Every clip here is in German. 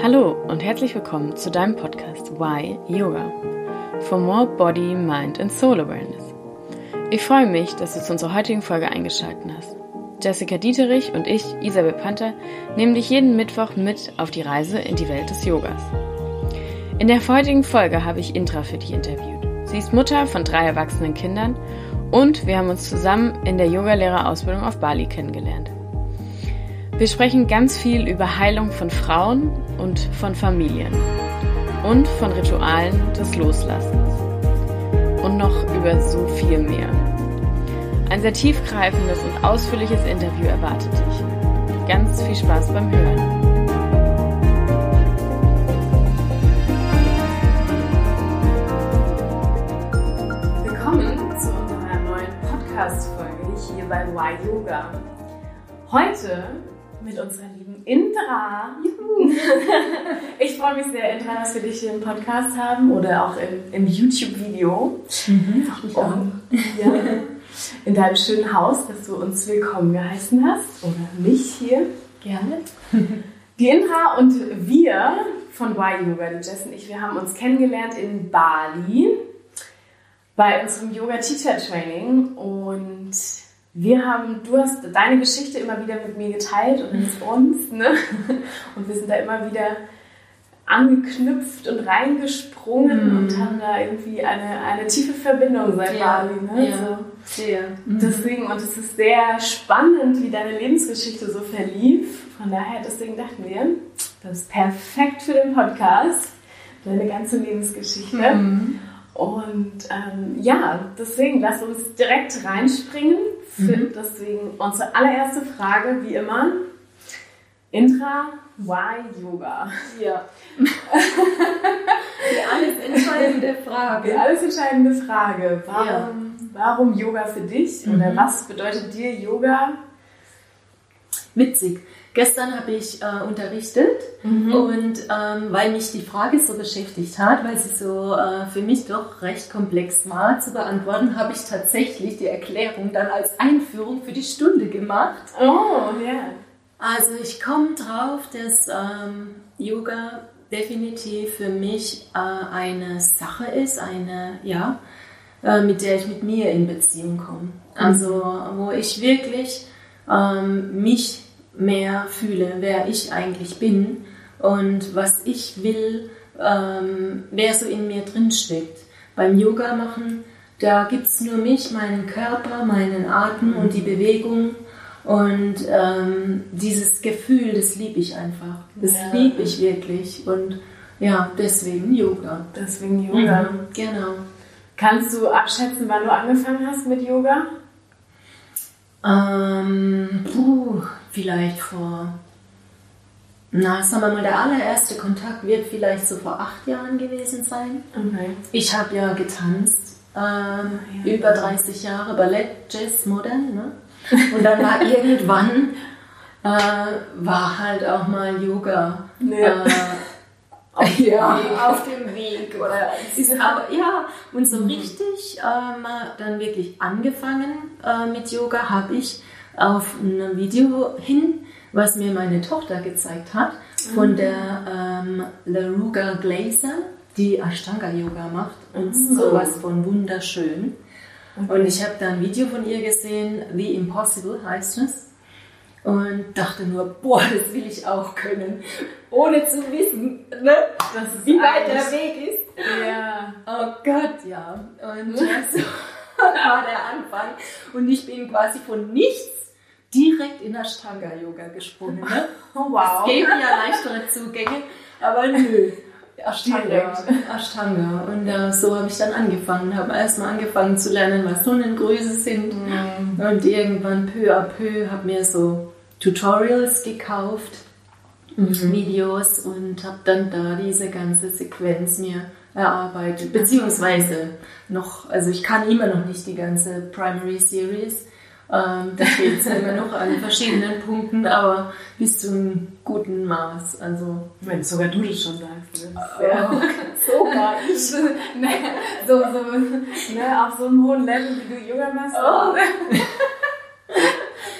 Hallo und herzlich willkommen zu deinem Podcast Why Yoga for More Body, Mind and Soul Awareness. Ich freue mich, dass du zu unserer heutigen Folge eingeschaltet hast. Jessica Dieterich und ich, Isabel Panther, nehmen dich jeden Mittwoch mit auf die Reise in die Welt des Yogas. In der heutigen Folge habe ich Intra für dich interviewt. Sie ist Mutter von drei erwachsenen Kindern und wir haben uns zusammen in der Yogalehrerausbildung auf Bali kennengelernt. Wir sprechen ganz viel über Heilung von Frauen und von Familien und von Ritualen des Loslassens und noch über so viel mehr. Ein sehr tiefgreifendes und ausführliches Interview erwartet dich. Ganz viel Spaß beim Hören. Willkommen zu unserer neuen Podcast-Folge hier bei Why Yoga. Heute mit unserer lieben Indra. Juhu. Ich freue mich sehr, Indra, dass wir dich hier im Podcast haben oder auch im, im YouTube-Video. Mhm, Und ja, in deinem schönen Haus, dass du uns willkommen geheißen hast oder mich hier. Gerne. Die Indra und wir von Y Yoga, die Jess und ich, wir haben uns kennengelernt in Bali bei unserem Yoga Teacher Training und wir haben, du hast deine Geschichte immer wieder mit mir geteilt und mit uns, ne? Und wir sind da immer wieder angeknüpft und reingesprungen mhm. und haben da irgendwie eine, eine tiefe Verbindung seit ja, Bali. Ne? Ja, so. sehr. Mhm. Deswegen, und es ist sehr spannend, wie deine Lebensgeschichte so verlief. Von daher, deswegen dachten wir, das ist perfekt für den Podcast, deine ganze Lebensgeschichte. Mhm. Und ähm, ja, deswegen lass uns direkt reinspringen für, mhm. Deswegen unsere allererste Frage, wie immer, Intra, why Yoga? Ja. Die alles entscheidende Frage. Die alles entscheidende Frage. Warum, ja. warum Yoga für dich? Mhm. Oder was bedeutet dir Yoga? Witzig. Gestern habe ich äh, unterrichtet mhm. und ähm, weil mich die Frage so beschäftigt hat, weil sie so äh, für mich doch recht komplex war zu beantworten, habe ich tatsächlich die Erklärung dann als Einführung für die Stunde gemacht. Oh, ja. Yeah. Also ich komme drauf, dass ähm, Yoga definitiv für mich äh, eine Sache ist, eine, ja, äh, mit der ich mit mir in Beziehung komme. Also wo ich wirklich ähm, mich mehr fühle, wer ich eigentlich bin und was ich will, ähm, wer so in mir drin steckt. Beim Yoga machen, da gibt es nur mich, meinen Körper, meinen Atem und die Bewegung. Und ähm, dieses Gefühl, das liebe ich einfach. Das ja. liebe ich wirklich. Und ja, deswegen Yoga. Deswegen Yoga. Mhm, genau. Kannst du abschätzen, wann du angefangen hast mit Yoga? Ähm, puh, vielleicht vor, na, sagen wir mal, der allererste Kontakt wird vielleicht so vor acht Jahren gewesen sein. Okay. Ich habe ja getanzt, ähm, ja. über 30 Jahre Ballett, Jazz, Modern, ne? Und dann war irgendwann, äh, war halt auch mal Yoga. Ja. Äh, auf, ja, dem auf dem Weg. Oder aber, ja, und so richtig ähm, dann wirklich angefangen äh, mit Yoga habe ich auf ein Video hin, was mir meine Tochter gezeigt hat, von mhm. der ähm, Laruga Glazer, die Ashtanga Yoga macht und mhm. sowas von wunderschön. Okay. Und ich habe da ein Video von ihr gesehen, The Impossible heißt es und dachte nur, boah, das will ich auch können, ohne zu wissen, ne, wie weit der Weg ist. Ja. Oh Gott, ja. Und so war der Anfang. Und ich bin quasi von nichts direkt in Ashtanga-Yoga gesprungen. Ne? Oh, wow. Es gäbe ja leichtere Zugänge, aber nö. Ashtanga. Ashtanga. Und äh, so habe ich dann angefangen. Habe erstmal angefangen zu lernen, was Sonnengrüße sind. Mhm. Und irgendwann peu à peu habe mir so Tutorials gekauft, mhm. Videos und habe dann da diese ganze Sequenz mir erarbeitet. Beziehungsweise noch, also ich kann immer noch nicht die ganze Primary Series. Ähm, da fehlt es immer noch an verschiedenen Punkten, aber bis zu einem guten Maß. Also, wenn sogar du das schon sagst. Ne? Ja. sogar ich. ne, so, so, ne, auf so einem hohen Level, wie du Yoga machst. Oh.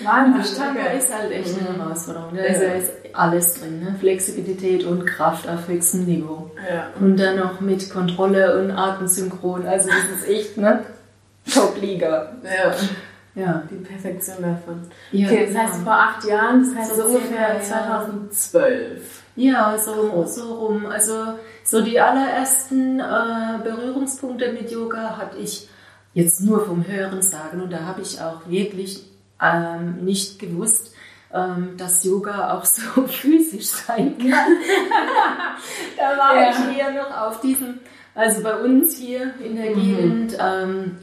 Wahnsinn. Ashtanga ist halt echt eine mhm. Herausforderung. Da ist ja jetzt alles drin, ne? Flexibilität und Kraft auf höchstem Niveau. Ja. Und dann noch mit Kontrolle und Atemsynchron. Also das ist echt, ne? Top-Liga. Ja. Ja. Die Perfektion davon. Ja, okay, das heißt vor acht Jahren, das heißt so, so ungefähr 2012. Ja, so, so rum. Also so die allerersten äh, Berührungspunkte mit Yoga hatte ich jetzt nur vom Hören sagen und da habe ich auch wirklich ähm, nicht gewusst, ähm, dass Yoga auch so physisch sein kann. da war ja. ich eher noch auf diesem, also bei uns hier in der mhm. Gegend, ähm,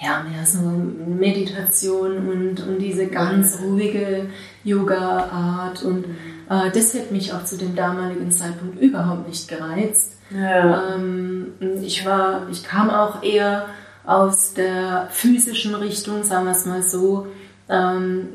ja, mehr so Meditation und, und diese ganz ruhige Yoga-Art. Und mhm. äh, das hätte mich auch zu dem damaligen Zeitpunkt überhaupt nicht gereizt. Ja. Ähm, ich war, ich kam auch eher aus der physischen Richtung, sagen wir es mal so. Ähm,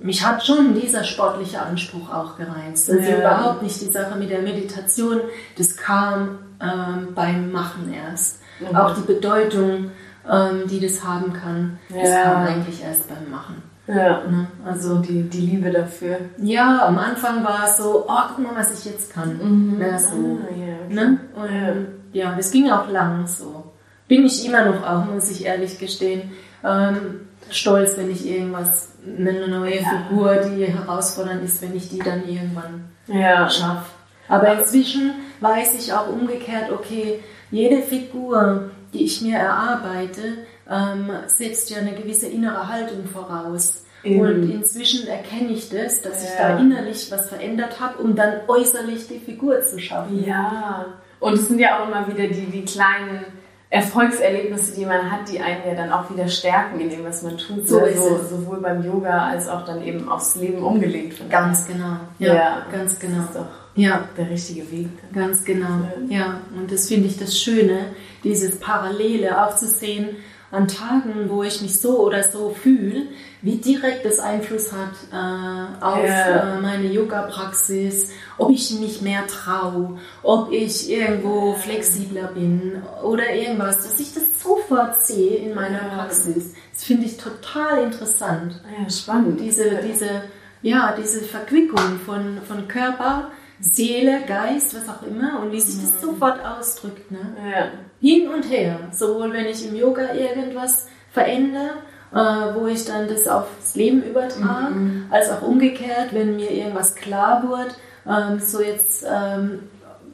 mich hat schon dieser sportliche Anspruch auch gereizt. Also ja. überhaupt nicht die Sache mit der Meditation, das kam ähm, beim Machen erst. Mhm. Auch die Bedeutung ähm, die das haben kann, ja. das kam eigentlich erst beim Machen. Ja, ne? also die, die Liebe dafür. Ja, am Anfang war es so, oh, guck mal, was ich jetzt kann. Mhm. Ne, so. Ah, ja, okay. ne? Und ja, das ging auch lang so. Bin ich immer noch auch, muss ich ehrlich gestehen, ähm, stolz, wenn ich irgendwas, eine neue ja. Figur, die herausfordernd ist, wenn ich die dann irgendwann ja. schaffe. Aber inzwischen weiß ich auch umgekehrt, okay, jede Figur, die ich mir erarbeite, ähm, setzt ja eine gewisse innere Haltung voraus. Mhm. Und inzwischen erkenne ich das, dass ja. ich da innerlich was verändert habe, um dann äußerlich die Figur zu schaffen. Ja. Und es sind ja auch immer wieder die, die kleinen Erfolgserlebnisse, die man hat, die einen ja dann auch wieder stärken in dem, was man tut. So, so sowohl beim Yoga als auch dann eben aufs Leben umgelegt. Ganz genau. Ja, ja, ganz genau. Das ist doch ja. der richtige Weg. Ganz genau. Ja, und das finde ich das Schöne, dieses Parallele auch zu sehen an Tagen, wo ich mich so oder so fühle, wie direkt das Einfluss hat äh, auf ja. äh, meine Yoga-Praxis, ob ich mich mehr traue, ob ich irgendwo flexibler bin oder irgendwas, dass ich das sofort sehe in meiner ja. Praxis. Das finde ich total interessant. Ja, spannend. Diese, diese, ja, diese Verquickung von, von Körper, Seele, Geist, was auch immer und wie sich das mhm. sofort ausdrückt. Ne? Ja. Hin und her, sowohl wenn ich im Yoga irgendwas verändere, äh, wo ich dann das aufs Leben übertrage, mhm. als auch umgekehrt, wenn mir irgendwas klar wird, ähm, so jetzt ähm,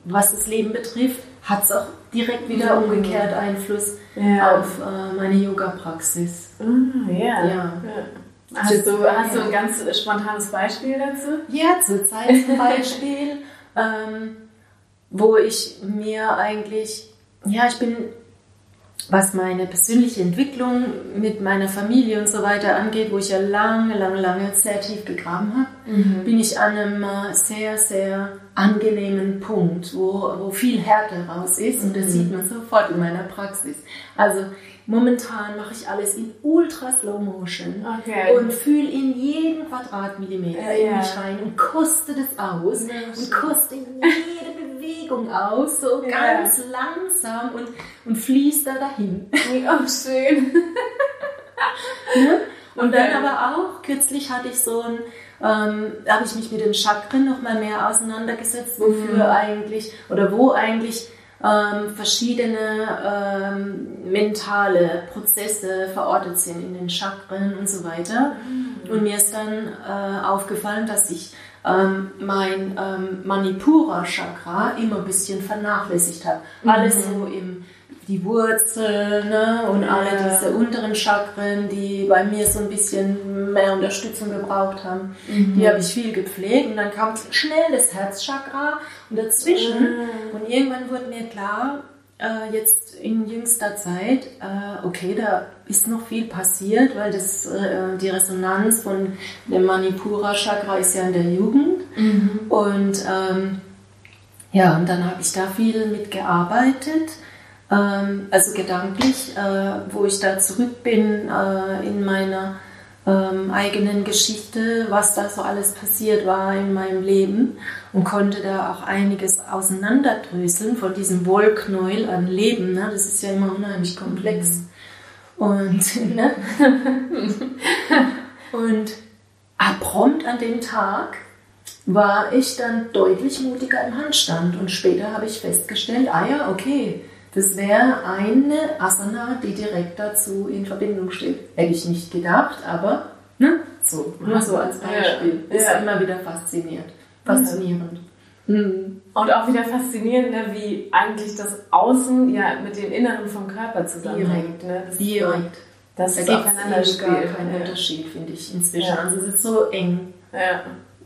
was das Leben betrifft, hat es auch direkt wieder mhm. umgekehrt Einfluss ja. auf äh, meine Yoga-Praxis. Mhm, ja. ja. Hast du, hast du ein ganz spontanes Beispiel dazu? Ja, zurzeit zum Beispiel, ähm, wo ich mir eigentlich, ja, ich bin, was meine persönliche Entwicklung mit meiner Familie und so weiter angeht, wo ich ja lange, lange, lange sehr tief gegraben habe, mhm. bin ich an einem sehr, sehr angenehmen Punkt, wo, wo viel Härte raus ist und das mhm. sieht man sofort in meiner Praxis. Also Momentan mache ich alles in ultra Slow Motion okay. und fühle in jeden Quadratmillimeter ja, in mich rein und koste das aus ja, und koste jede Bewegung aus, so ja. ganz langsam und, und fließt da dahin. Oh, schön. ne? Und okay. dann aber auch, kürzlich hatte ich so ein, ähm, habe ich mich mit den Chakren noch mal mehr auseinandergesetzt, wofür mhm. eigentlich oder wo eigentlich ähm, verschiedene ähm, mentale Prozesse verortet sind in den Chakren und so weiter. Mhm. Und mir ist dann äh, aufgefallen, dass ich ähm, mein ähm, Manipura-Chakra immer ein bisschen vernachlässigt habe. Mhm. Alles so im die Wurzel ne? und alle diese unteren Chakren, die bei mir so ein bisschen mehr Unterstützung gebraucht haben, mhm. die habe ich viel gepflegt und dann kam schnell das Herzchakra und dazwischen mhm. und irgendwann wurde mir klar, äh, jetzt in jüngster Zeit, äh, okay, da ist noch viel passiert, weil das, äh, die Resonanz von dem Manipura Chakra ist ja in der Jugend mhm. und ähm, ja, und dann habe ich da viel mitgearbeitet ähm, also gedanklich, äh, wo ich da zurück bin äh, in meiner ähm, eigenen Geschichte, was da so alles passiert war in meinem Leben und konnte da auch einiges auseinanderdröseln von diesem Wollknäuel an Leben. Ne? Das ist ja immer unheimlich komplex. Und, ne? und prompt an dem Tag war ich dann deutlich mutiger im Handstand und später habe ich festgestellt, ah ja, okay, das wäre eine Asana, die direkt dazu in Verbindung steht. Hätte ich nicht gedacht, aber ne, so, nur so als Beispiel. Ja. Ist Ja. immer wieder fasziniert. Faszinierend. Und auch wieder faszinierend, ne, wie eigentlich das Außen ja mit dem Inneren vom Körper zusammenhängt. Ne? Das Direkt. Das Da ist gibt aufeinander es gar spielt. keinen ja. Unterschied, finde ich, inzwischen. Ja. Also es ist so eng. Ja.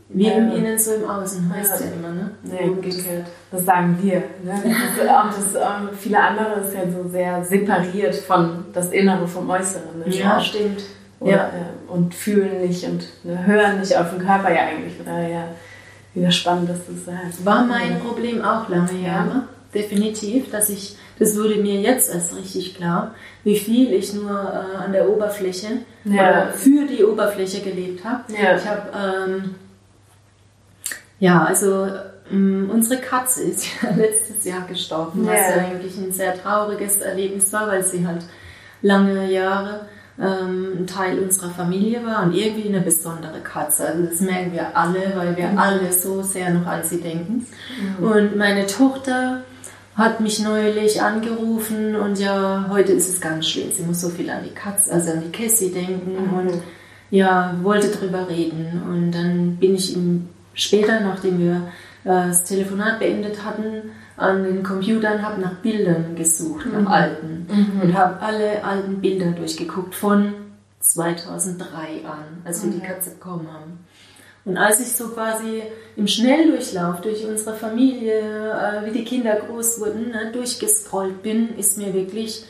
Wie Ja. im Innen, so im Außen, heißt Ja. ja immer, ne? Nee, umgekehrt. Das sagen wir. Ne? Das ist auch das, ähm, viele andere ist ja so sehr separiert von das Innere vom Äußeren. Ne? Ja, stimmt. Oder, Ja. äh, und fühlen nicht und ne, hören nicht auf den Körper ja eigentlich. Oder ja, wieder spannend, dass du es sagst. War mein Problem auch lange Ja. Jahre. Definitiv, dass ich, das wurde mir jetzt erst richtig klar, wie viel ich nur äh, an der Oberfläche Ja. oder für die Oberfläche gelebt habe. Ja. Ich habe, ähm, ja, also ähm, unsere Katze ist ja letztes Jahr gestorben, was Ja. eigentlich ein sehr trauriges Erlebnis war, weil sie halt lange Jahre ähm, ein Teil unserer Familie war und irgendwie eine besondere Katze. Also das merken wir alle, weil wir Mhm. alle so sehr noch an sie denken. Und meine Tochter hat mich neulich angerufen und ja, heute ist es ganz schlimm. Sie muss so viel an die Katze, also an die Cassie denken Mhm. und ja, wollte drüber reden. Und dann bin ich ihm später, nachdem wir äh, das Telefonat beendet hatten, an den Computern, habe nach Bildern gesucht, nach alten. Und habe alle alten Bilder durchgeguckt von 2003 an, als wir die Katze bekommen haben. Und als ich so quasi im Schnelldurchlauf durch unsere Familie, äh, wie die Kinder groß wurden, ne, durchgescrollt bin, ist mir wirklich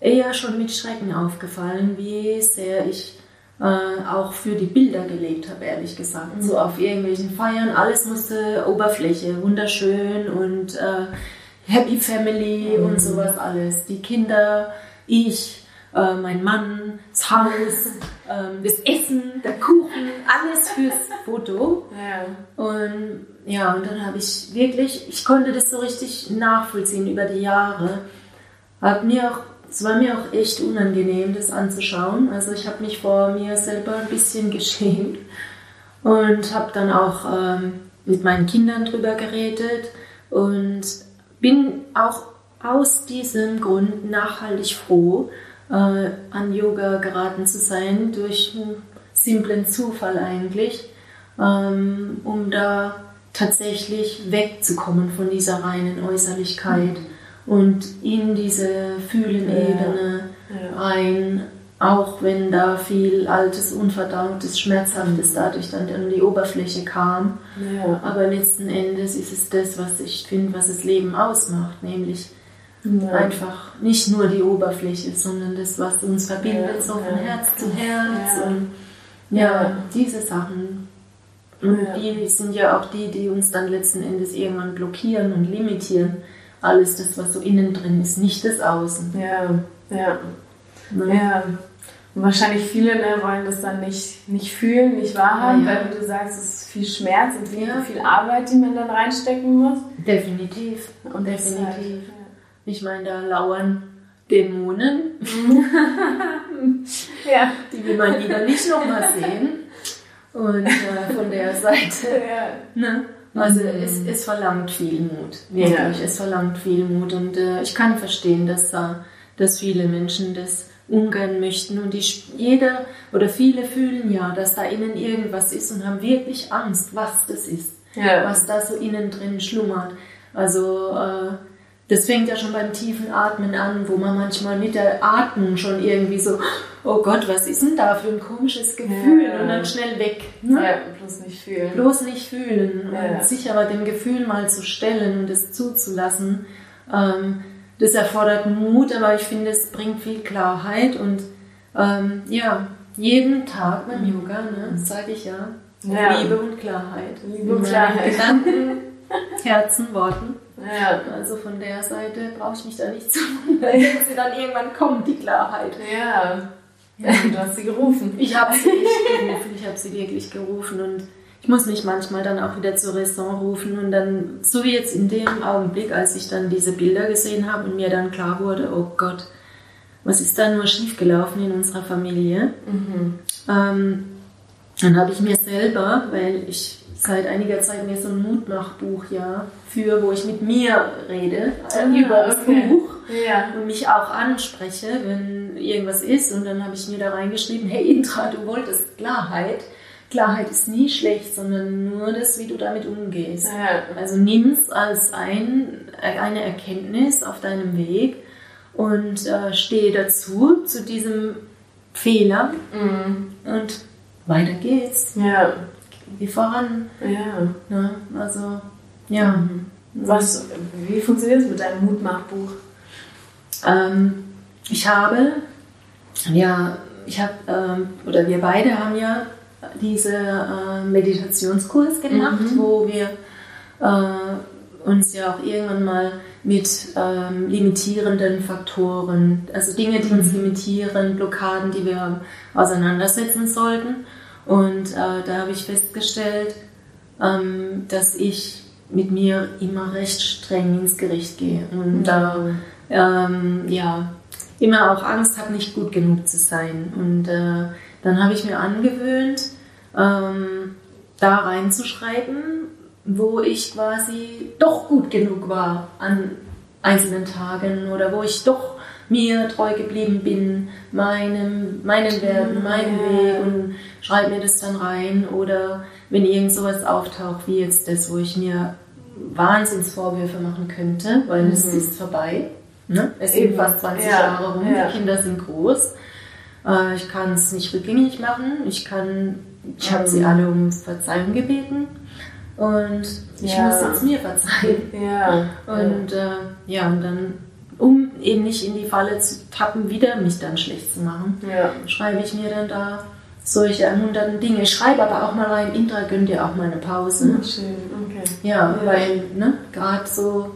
eher schon mit Schrecken aufgefallen, wie sehr ich äh, auch für die Bilder gelebt habe, ehrlich gesagt. So auf irgendwelchen Feiern, alles musste Oberfläche, wunderschön und äh, Happy Family und sowas alles. Die Kinder, ich, äh, mein Mann, das Haus, ähm, das Essen, der Kuchen, alles fürs Foto. Ja. Und ja, und dann habe ich wirklich, ich konnte das so richtig nachvollziehen über die Jahre. Hab mir auch, es war mir auch echt unangenehm, das anzuschauen. Also ich habe mich vor mir selber ein bisschen geschämt und habe dann auch ähm, mit meinen Kindern drüber geredet und bin auch aus diesem Grund nachhaltig froh, äh, an Yoga geraten zu sein, durch einen simplen Zufall eigentlich, ähm, um da tatsächlich wegzukommen von dieser reinen Äußerlichkeit und in diese Fühlenebene Ja. rein, auch wenn da viel altes, unverdautes, schmerzhaftes dadurch dann an die Oberfläche kam. Ja. Aber letzten Endes ist es das, was ich finde, was das Leben ausmacht, nämlich Ja. einfach nicht nur die Oberfläche, sondern das, was uns verbindet, so von. Herz zu Herz Ja. und ja, diese Sachen. Und die sind ja auch die, die uns dann letzten Endes irgendwann blockieren und limitieren. Alles das, was so innen drin ist, nicht das Außen. Ja. Ja. Ne? Ja. Und wahrscheinlich viele ne, wollen das dann nicht, nicht fühlen, nicht wahrhaben, Ja, ja. weil wie du sagst, es ist viel Schmerz und viel, Ja. viel Arbeit, die man dann reinstecken muss. Definitiv. Und halt- Definitiv. Ich meine, da lauern Dämonen, Ja. die will man lieber nicht nochmal sehen. Und äh, von der Seite ja. Ne? Also es, es verlangt viel Mut, wirklich. Ja. Es verlangt viel Mut und äh, ich kann verstehen, dass, äh, dass viele Menschen das ungern möchten und die, sp- jeder oder viele fühlen ja, dass da innen irgendwas ist und haben wirklich Angst, was das ist, Ja. was da so innen drin schlummert. Also äh, das fängt ja schon beim tiefen Atmen an, wo man manchmal mit der Atmung schon irgendwie so, oh Gott, was ist denn da für ein komisches Gefühl Ja. und dann schnell weg. Ne? ja, bloß nicht fühlen. bloß nicht fühlen Ja. und sich aber dem Gefühl mal zu stellen und es zuzulassen. Ähm, das erfordert Mut, aber ich finde, es bringt viel Klarheit und ähm, ja, jeden Tag beim Yoga, ne, sage ich ja, Ja. Liebe und Klarheit. Liebe und Klarheit. Gedanken, Herzen, Worten. Ja. Also von der Seite brauche ich mich da nicht zu wundern, wenn sie dann irgendwann kommt, die Klarheit. Ja. Ja. Du hast sie gerufen. Ich habe sie echt gerufen, ich habe sie wirklich gerufen und ich muss mich manchmal dann auch wieder zur Raison rufen und dann, so wie jetzt in dem Augenblick, als ich dann diese Bilder gesehen habe und mir dann klar wurde, oh Gott, was ist da nur schiefgelaufen in unserer Familie? Mhm. Ähm, dann habe ich mir selber, weil ich seit einiger Zeit mir so ein Mutmachbuch ja für, wo ich mit mir rede äh, über das okay. Buch Ja. und mich auch anspreche, wenn irgendwas ist. Und dann habe ich mir da reingeschrieben, hey Indra, du wolltest Klarheit. Klarheit ist nie schlecht, sondern nur das, wie du damit umgehst. Ja. Also nimm es als ein, eine Erkenntnis auf deinem Weg und äh, stehe dazu, zu diesem Fehler Mhm. und weiter geht's. Ja. Geh voran. Ja. Ne? Also, ja. Was, wie funktioniert es mit deinem Mutmachbuch? Ähm, ich habe, ja, ich habe, ähm, oder wir beide haben ja diese äh, Meditationskurs gemacht, Mhm. wo wir äh, uns ja auch irgendwann mal mit ähm, limitierenden Faktoren, also Dinge, die uns limitieren, Blockaden, die wir auseinandersetzen sollten. Und äh, da habe ich festgestellt, ähm, dass ich mit mir immer recht streng ins Gericht gehe und da ähm, ja immer auch Angst habe, nicht gut genug zu sein. Und äh, dann habe ich mir angewöhnt, ähm, da reinzuschreiben, wo ich quasi doch gut genug war an einzelnen Tagen oder wo ich doch mir treu geblieben bin, meinem, meinen Werten, meinem. Weg und schreibe mir das dann rein oder wenn irgend sowas auftaucht, wie jetzt das, wo ich mir Wahnsinnsvorwürfe machen könnte, weil es ist vorbei. Ne? Es sind Eben. fast 20 Ja. Jahre rum, Ja. die Kinder sind groß. Äh, ich kann es nicht rückgängig machen. Ich kann, ich habe sie Mhm. alle um Verzeihung gebeten und ich Ja. muss jetzt mir verzeihen. Ja. Und äh, ja, und dann, um eben nicht in die Falle zu tappen, wieder mich dann schlecht zu machen, ja. schreibe ich mir dann da solche ermunternden Dinge. Ich schreibe aber auch mal rein, Indra gönnt dir auch mal eine Pause. Schön, okay. Ja, Ja. weil ne, gerade so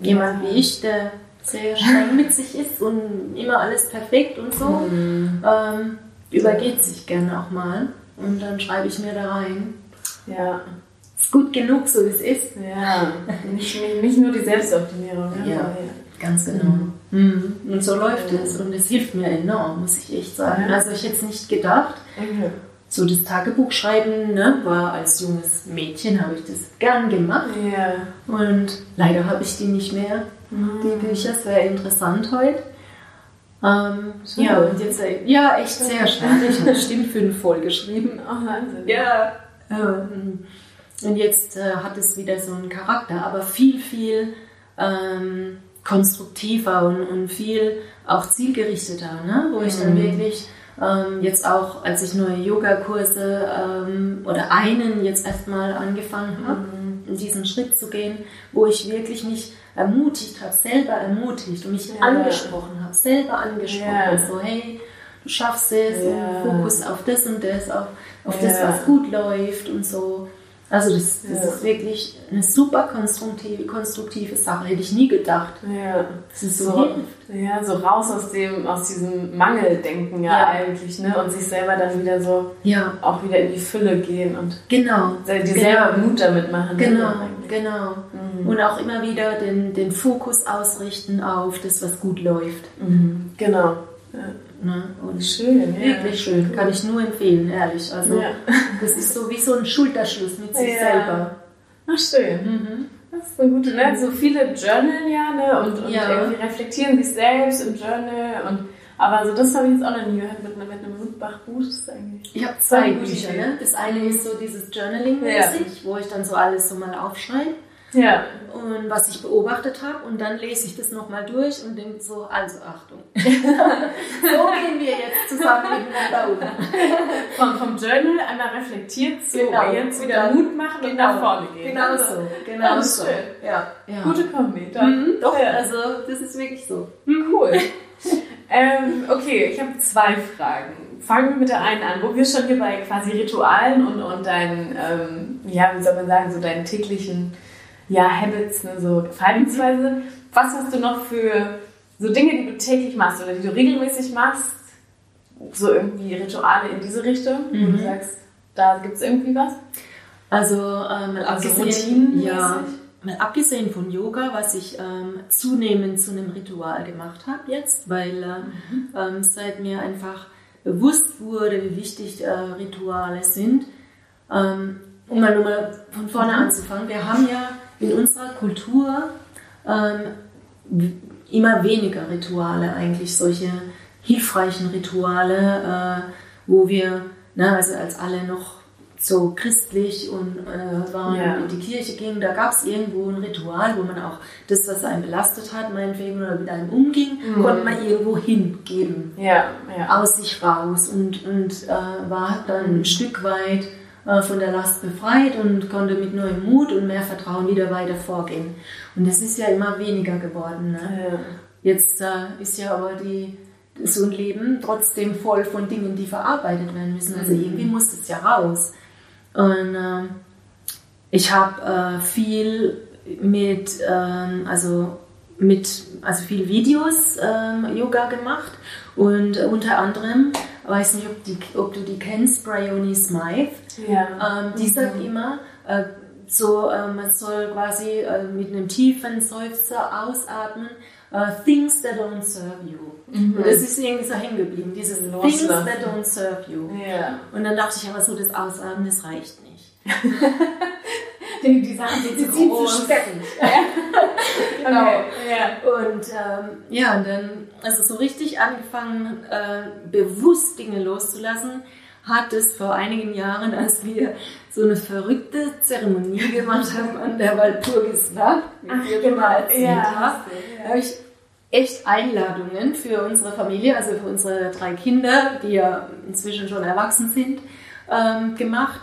jemand Ja. wie ich, der sehr streng mit sich ist und immer alles perfekt und so, Mhm. ähm, übergeht sich gerne auch mal. Und dann schreibe ich mir da rein, Ja. ist gut genug, so wie es ist. Ja. Nicht, nicht- nur die Selbstoptimierung. ne? Ja. Ganz genau. Mhm. Und so läuft es und es hilft mir enorm, muss ich echt sagen. Also ich hätte es nicht gedacht. Okay. So das Tagebuch schreiben, ne, war als junges Mädchen, habe ich das gern gemacht. Ja. Und leider habe ich die nicht mehr. Die Bücher, es wäre interessant heute. Ähm, Schade. ja, und jetzt, äh, ja, echt sehr schade. Ich habe bestimmt fünf vollgeschrieben. Oh, Wahnsinn. Ja. Ähm, und jetzt äh, hat es wieder so einen Charakter, aber viel, viel ähm, konstruktiver und, und viel auch zielgerichteter, ne? wo ich dann Mhm. wirklich ähm, jetzt auch, als ich neue Yogakurse ähm, oder einen jetzt erstmal angefangen habe, in diesen Schritt zu gehen, wo ich wirklich mich ermutigt habe, selber ermutigt und mich Ja. angesprochen habe, selber angesprochen, Ja. so hey, du schaffst es, Ja. Fokus auf das und das, auf, auf das, was gut läuft und so. Also das, das Ja. ist wirklich eine super konstruktive, konstruktive Sache, hätte ich nie gedacht. Ja. Das ist so, So, hilft. ja, so raus aus dem, aus diesem Mangeldenken ja, Ja. eigentlich, ne? Und sich selber dann wieder so Ja, auch wieder in die Fülle gehen und genau. dir Genau. selber Mut damit machen. ne? Genau, genau. Mhm. Und auch immer wieder den, den Fokus ausrichten auf das, was gut läuft. Mhm. Genau. Ja. Ne? Und Schön, ja. wirklich schön, kann ich nur empfehlen, ehrlich. Also Ja. das ist so wie so ein Schulterschluss mit sich Ja. selber. Ach, schön. Mhm. Das ist eine gute, ne? So viele journalen ja, ne? Und, und Ja. irgendwie reflektieren sich selbst im Journal. Und, aber so das habe ich jetzt auch noch nie gehört mit, einem- mit einem ist eigentlich. Ich habe zwei Bücher. Ne? Das eine ist so dieses Journaling-mäßig, wo ich dann so alles so mal aufschreibe Ja. und was ich beobachtet habe und dann lese ich das nochmal durch und denke so, also Achtung. so gehen wir jetzt zusammen miteinander um. Vom, vom Journal einmal reflektiert zu Genau. jetzt wieder Mut machen und nach vorne gehen. Genau Also, so. Genau so. schön. Ja, ja. Gute Kombi. Doch. Mhm, doch, Ja. also das ist wirklich so. Cool. ähm, okay, ich habe zwei Fragen. Fangen wir mit der einen an, wo wir schon hier bei quasi Ritualen und, und deinen, ähm, ja, wie soll man sagen, so deinen täglichen ja, Habits, ne, so Verhaltensweise. Was hast du noch für so Dinge, die du täglich machst oder die du regelmäßig machst? So irgendwie Rituale in diese Richtung, wo Mhm. du sagst, da gibt es irgendwie was? Also ähm, mal Also abgesehen, ja, mal abgesehen von Yoga, was ich ähm, zunehmend zu einem Ritual gemacht habe jetzt, weil äh, ähm, seit mir einfach bewusst wurde, wie wichtig äh, Rituale sind. Ähm, um mal nur mal von vorne mhm. anzufangen, wir haben ja in unserer Kultur ähm, immer weniger Rituale eigentlich, solche hilfreichen Rituale, äh, wo wir, na, also als alle noch so christlich und äh, waren ja. in die Kirche gingen, da gab es irgendwo ein Ritual, wo man auch das, was einen belastet hat, meinetwegen oder mit einem umging, mhm. konnte man irgendwo hingeben. Ja, ja. Aus sich raus und, und äh, war dann mhm. ein Stück weit von der Last befreit und konnte mit neuem Mut und mehr Vertrauen wieder weiter vorgehen. Und das ist ja immer weniger geworden. Ne? Ja. Jetzt äh, ist ja aber die so ein Leben trotzdem voll von Dingen, die verarbeitet werden müssen. Also mhm. irgendwie muss es ja raus. Und äh, ich habe äh, viel mit, ähm, also mit, also viel Videos ähm, Yoga gemacht und unter anderem, weiß nicht, ob, die, ob du die kennst, Bryony Smythe. Ja. Ähm, die mhm. sagt immer, äh, so, äh, man soll quasi äh, mit einem tiefen Seufzer ausatmen, uh, things that don't serve you. Mhm. Und das ist irgendwie so hängen geblieben, dieses things that don't serve you. Ja. Und dann dachte ich aber so, das Ausatmen, das reicht nicht. die, die Sachen sind die zu groß. Zu genau. Okay. Ja. Und ähm, ja, und dann, also so richtig angefangen, äh, bewusst Dinge loszulassen, hat es vor einigen Jahren, als wir so eine verrückte Zeremonie gemacht haben an der Walpurgisnacht, erzählt ja, habe, ja. habe ich echt Einladungen für unsere Familie, also für unsere drei Kinder, die ja inzwischen schon erwachsen sind, ähm, gemacht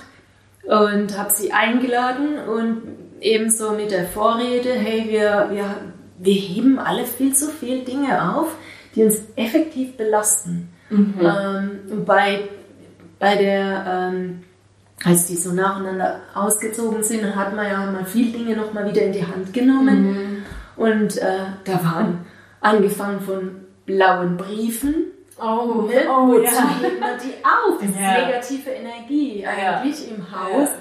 und habe sie eingeladen und ebenso mit der Vorrede, hey, wir, wir, wir heben alle viel zu viele Dinge auf, die uns effektiv belasten. Mhm. Ähm, bei, bei der, ähm, als die so nacheinander ausgezogen sind, hat man ja mal viele Dinge nochmal wieder in die Hand genommen. Mhm. Und äh, da waren angefangen von blauen Briefen. Oh, ne? oh Wozu ja. hebt man die auf? Das ja. ist negative Energie eigentlich ja. im Haus. Ja.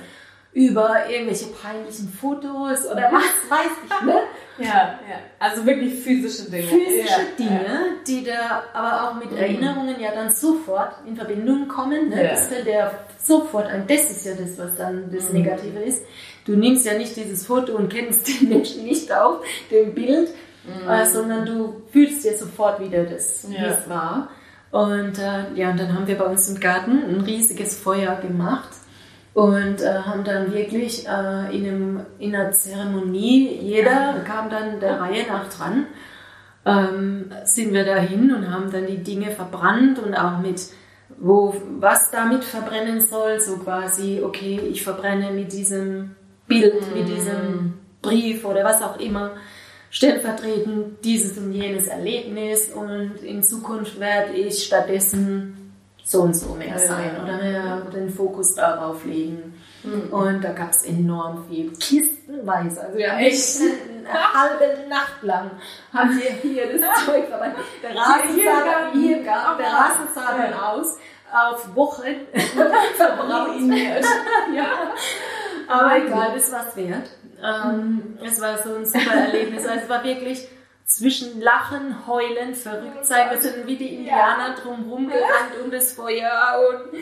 Über irgendwelche peinlichen Fotos oder was weiß ich, ne? Ja, ja. Also wirklich physische Dinge. Physische Dinge, die da aber auch mit mhm. Erinnerungen ja dann sofort in Verbindung kommen. Ne? Das fällt ja sofort ein. Das ist ja das, was dann das mhm. Negative ist. Du nimmst ja nicht dieses Foto und kennst den Menschen nicht auf dem Bild, mhm. äh, sondern du fühlst dir sofort wieder das, ja. wie es war. Und äh, ja, und dann haben wir bei uns im Garten ein riesiges Feuer gemacht und äh, haben dann wirklich äh, in, einem, in einer Zeremonie, jeder kam dann der Reihe nach dran, ähm, sind wir dahin und haben dann die Dinge verbrannt und auch mit wo was damit verbrennen soll, so quasi, okay, ich verbrenne mit diesem Bild, mit diesem Brief oder was auch immer stellvertretend dieses und jenes Erlebnis und in Zukunft werde ich stattdessen so und so mehr sein oder mehr den Fokus darauf legen. Mhm. Und da gab es enorm viel, kistenweise. Also haben echt eine halbe Nacht lang haben wir hier das Zeug verbrannt. Der Rasen sah, hier, hier, der Rasen sah dann aus auf Wochen verbraucht. ja. Aber egal, das war es wert. Ähm, es war so ein super Erlebnis. Also es war wirklich zwischen Lachen, Heulen, verrückt sein. Wir sind wie die Indianer drumherum gerannt um das Feuer und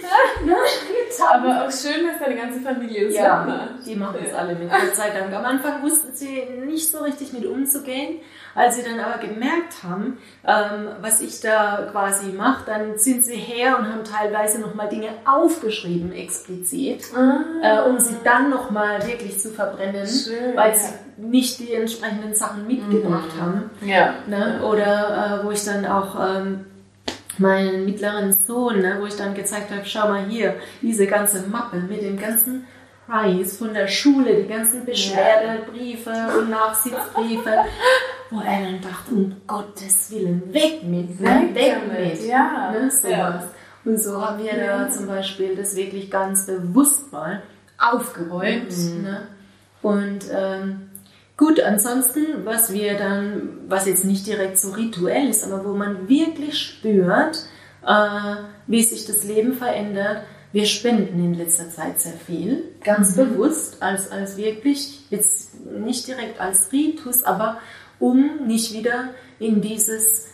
ne, Aber auch schön, dass deine ganze Familie das ja. Die machen es alle mit, Gott sei Dank. Am Anfang wussten sie nicht so richtig mit umzugehen. Als sie dann aber gemerkt haben, ähm, was ich da quasi mache, dann sind sie her und haben teilweise nochmal Dinge aufgeschrieben, explizit, ah. äh, um sie dann nochmal wirklich zu verbrennen, Schön, weil sie nicht die entsprechenden Sachen mitgebracht mhm. haben. Ja. Ne? Oder äh, wo ich dann auch ähm, meinen mittleren Sohn, ne, wo ich dann gezeigt habe, schau mal hier, diese ganze Mappe mit dem ganzen Preis von der Schule, die ganzen Beschwerdebriefe und Nachsitzbriefe, wo er dann dachte, um Gottes Willen, weg mit, ne? weg mit, ja. ne? sowas. Ja. Und so haben wir ja. da zum Beispiel das wirklich ganz bewusst mal aufgeräumt. Mhm. Ne? Und ähm, gut, ansonsten, was wir dann, was jetzt nicht direkt so rituell ist, aber wo man wirklich spürt, äh, wie sich das Leben verändert, wir spenden in letzter Zeit sehr viel, ganz mhm. bewusst, als, als wirklich, jetzt nicht direkt als Ritus, aber um nicht wieder in dieses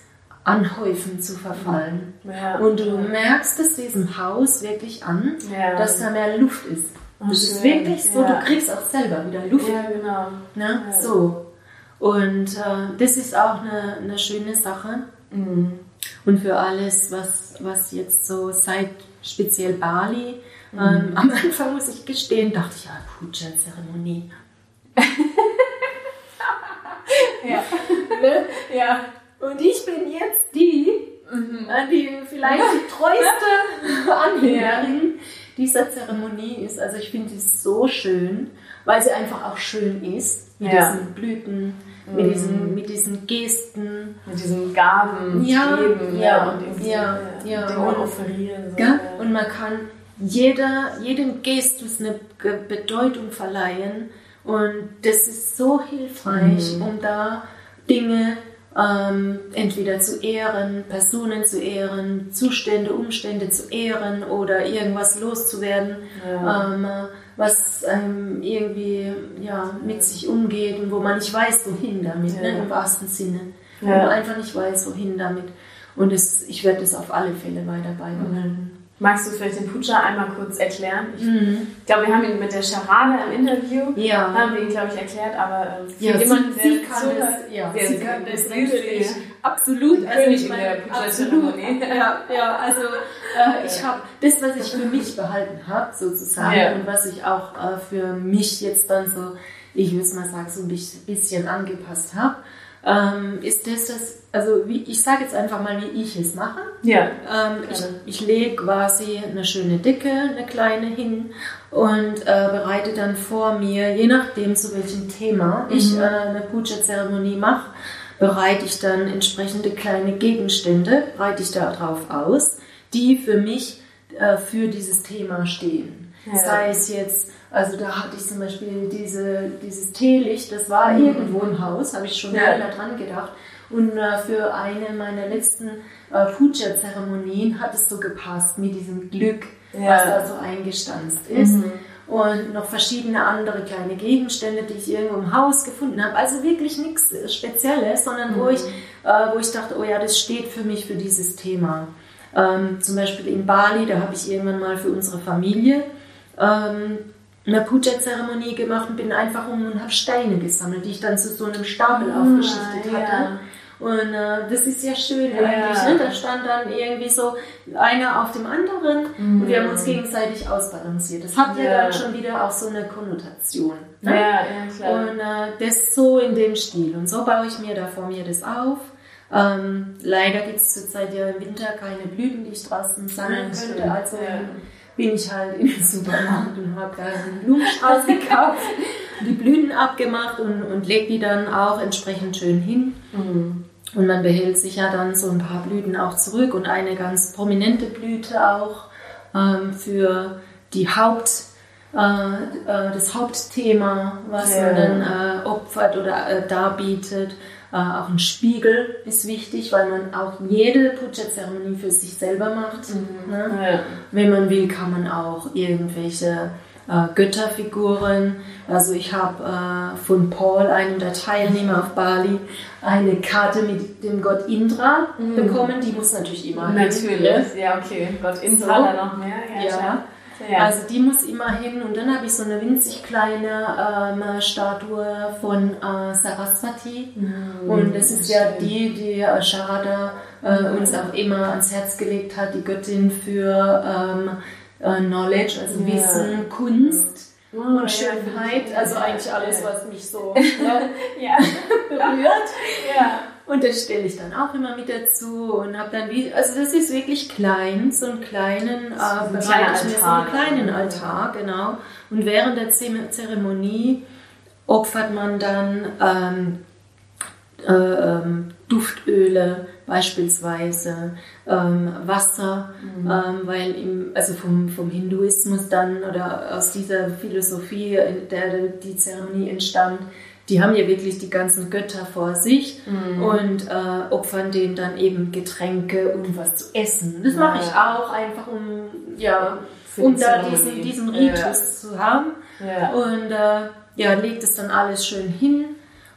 anhäufen zu verfallen. Ja. Und du merkst es diesem Haus wirklich an, Ja. dass da mehr Luft ist. Oh, das ist wirklich so, Ja. du kriegst auch selber wieder Luft. Ja, genau. Ne? So. Und äh, das ist auch eine, eine schöne Sache. Mhm. Und für alles, was, was jetzt so seit speziell Bali, Mhm. ähm, am Anfang muss ich gestehen, dachte ich, ja, Puja-Zeremonie. Ja. Ne? ja. Und ich bin jetzt die, Mhm. äh, die vielleicht die treueste Anhängerin dieser Zeremonie ist. Also ich finde sie so schön, weil sie einfach auch schön ist. Mit Ja. diesen Blüten, mit, diesen, mit diesen Gesten. Mit diesen Gaben Ja, geben ja, und irgendwie ja, ja. Dinge Und- offerieren. So. Gell? Und man kann jeder, jedem Gestus eine Bedeutung verleihen. Und das ist so hilfreich, um da Dinge ähm, entweder zu ehren, Personen zu ehren, Zustände, Umstände zu ehren oder irgendwas loszuwerden, Ja. ähm, was ähm, irgendwie ja, mit sich umgeht und wo man nicht weiß, wohin damit, ne, Ja. im wahrsten Sinne. Wo Ja. man einfach nicht weiß, wohin damit. Und es, ich werde das auf alle Fälle weiter beibehalten. Magst du vielleicht den Puja einmal kurz erklären? Ich Mhm. glaube, wir haben ihn mit der Charade im Interview, Ja. haben wir ihn, glaube ich, erklärt, aber ähm, für Ja, jemanden, sie, der sie kann zuhört, das, ja, der- sie kann das natürlich absolut. Also ich Königin meine, der absolut. Ja, ja, also äh, ich habe das, was ich für mich behalten habe, sozusagen, Ja. und was ich auch äh, für mich jetzt dann so, ich würde mal sagen, so ein bisschen angepasst habe, ähm, ist das, das also wie, ich sage jetzt einfach mal, wie ich es mache. Ja. Ähm, ich, ich lege quasi eine schöne Dicke, eine kleine hin und äh, bereite dann vor mir, je nachdem zu welchem Thema ich Mhm. äh, eine Puja-Zeremonie mache, bereite ich dann entsprechende kleine Gegenstände, breite ich da drauf aus, die für mich äh, für dieses Thema stehen. Ja. Sei es jetzt, also da hatte ich zum Beispiel diese, dieses Teelicht, das war irgendwo im Haus, habe ich schon Mhm. Ja. länger dran gedacht. Und äh, für eine meiner letzten äh, Puja-Zeremonien hat es so gepasst mit diesem Glück, Ja. was da so eingestanzt ist. Mhm. Und noch verschiedene andere kleine Gegenstände, die ich irgendwo im Haus gefunden habe. Also wirklich nichts Spezielles, sondern wo, Mhm. ich, äh, wo ich dachte, oh ja, das steht für mich für dieses Thema. Ähm, zum Beispiel in Bali, da habe ich irgendwann mal für unsere Familie ähm, eine Puja-Zeremonie gemacht und bin einfach um und habe Steine gesammelt, die ich dann zu so einem Stapel aufgeschichtet Ah, ja. hatte. Und äh, das ist ja schön Ja. eigentlich. Ne? Da stand dann irgendwie so einer auf dem anderen und wir haben uns gegenseitig ausbalanciert. Das hat ja, Ja. dann schon wieder auch so eine Konnotation. Ja, Ne? ja, klar. Und äh, das so in dem Stil. Und so baue ich mir da vor mir das auf. Ähm, leider gibt es zurzeit ja im Winter keine Blüten, die ich draußen sammeln Ja, könnte. Also Ja. Bin ich halt in den Supermarkt und habe da einen Blumenstrauß gekauft, die Blüten abgemacht und, und lege die dann auch entsprechend schön hin. Mhm. Und man behält sich ja dann so ein paar Blüten auch zurück und eine ganz prominente Blüte auch ähm, für die Haupt, äh, äh, das Hauptthema, was Ja. man dann äh, opfert oder äh, darbietet. Äh, auch ein Spiegel ist wichtig, weil man auch jede Puja-Zeremonie für sich selber macht. Ne? Ja. Wenn man will, kann man auch irgendwelche äh, Götterfiguren. Also ich habe äh, von Paul, einem der Teilnehmer auf Bali, eine Karte mit dem Gott Indra bekommen. Die muss natürlich immer hin, ne? Natürlich, ja, okay. Gott Indra So. da noch mehr. Ja, Ja. Ja. Also die muss immer hin und dann habe ich so eine winzig kleine ähm, Statue von äh, Saraswati und das ist ja die, die äh, Sharada äh, uns auch immer ans Herz gelegt hat, die Göttin für ähm, äh, Knowledge, also Ja. Wissen, Kunst Oh, und ja, Schönheit, also eigentlich alles, was mich so ne, berührt. ja. Und das stelle ich dann auch immer mit dazu und habe dann wie, also das ist wirklich klein, so einen kleinen, äh, ein kleiner mir so Altar. einen kleinen Altar, genau. Und während der Zeremonie opfert man dann ähm, äh, ähm, Duftöle beispielsweise, ähm, Wasser, ähm, weil im, also vom, vom Hinduismus dann oder aus dieser Philosophie, in der die Zeremonie entstand, die haben ja wirklich die ganzen Götter vor sich und äh, opfern denen dann eben Getränke und was zu essen. Das mache ich auch einfach, um, ja, Für um da diesen, diesen Ja. Ritus zu haben. Ja. Und äh, ja, legt es dann alles schön hin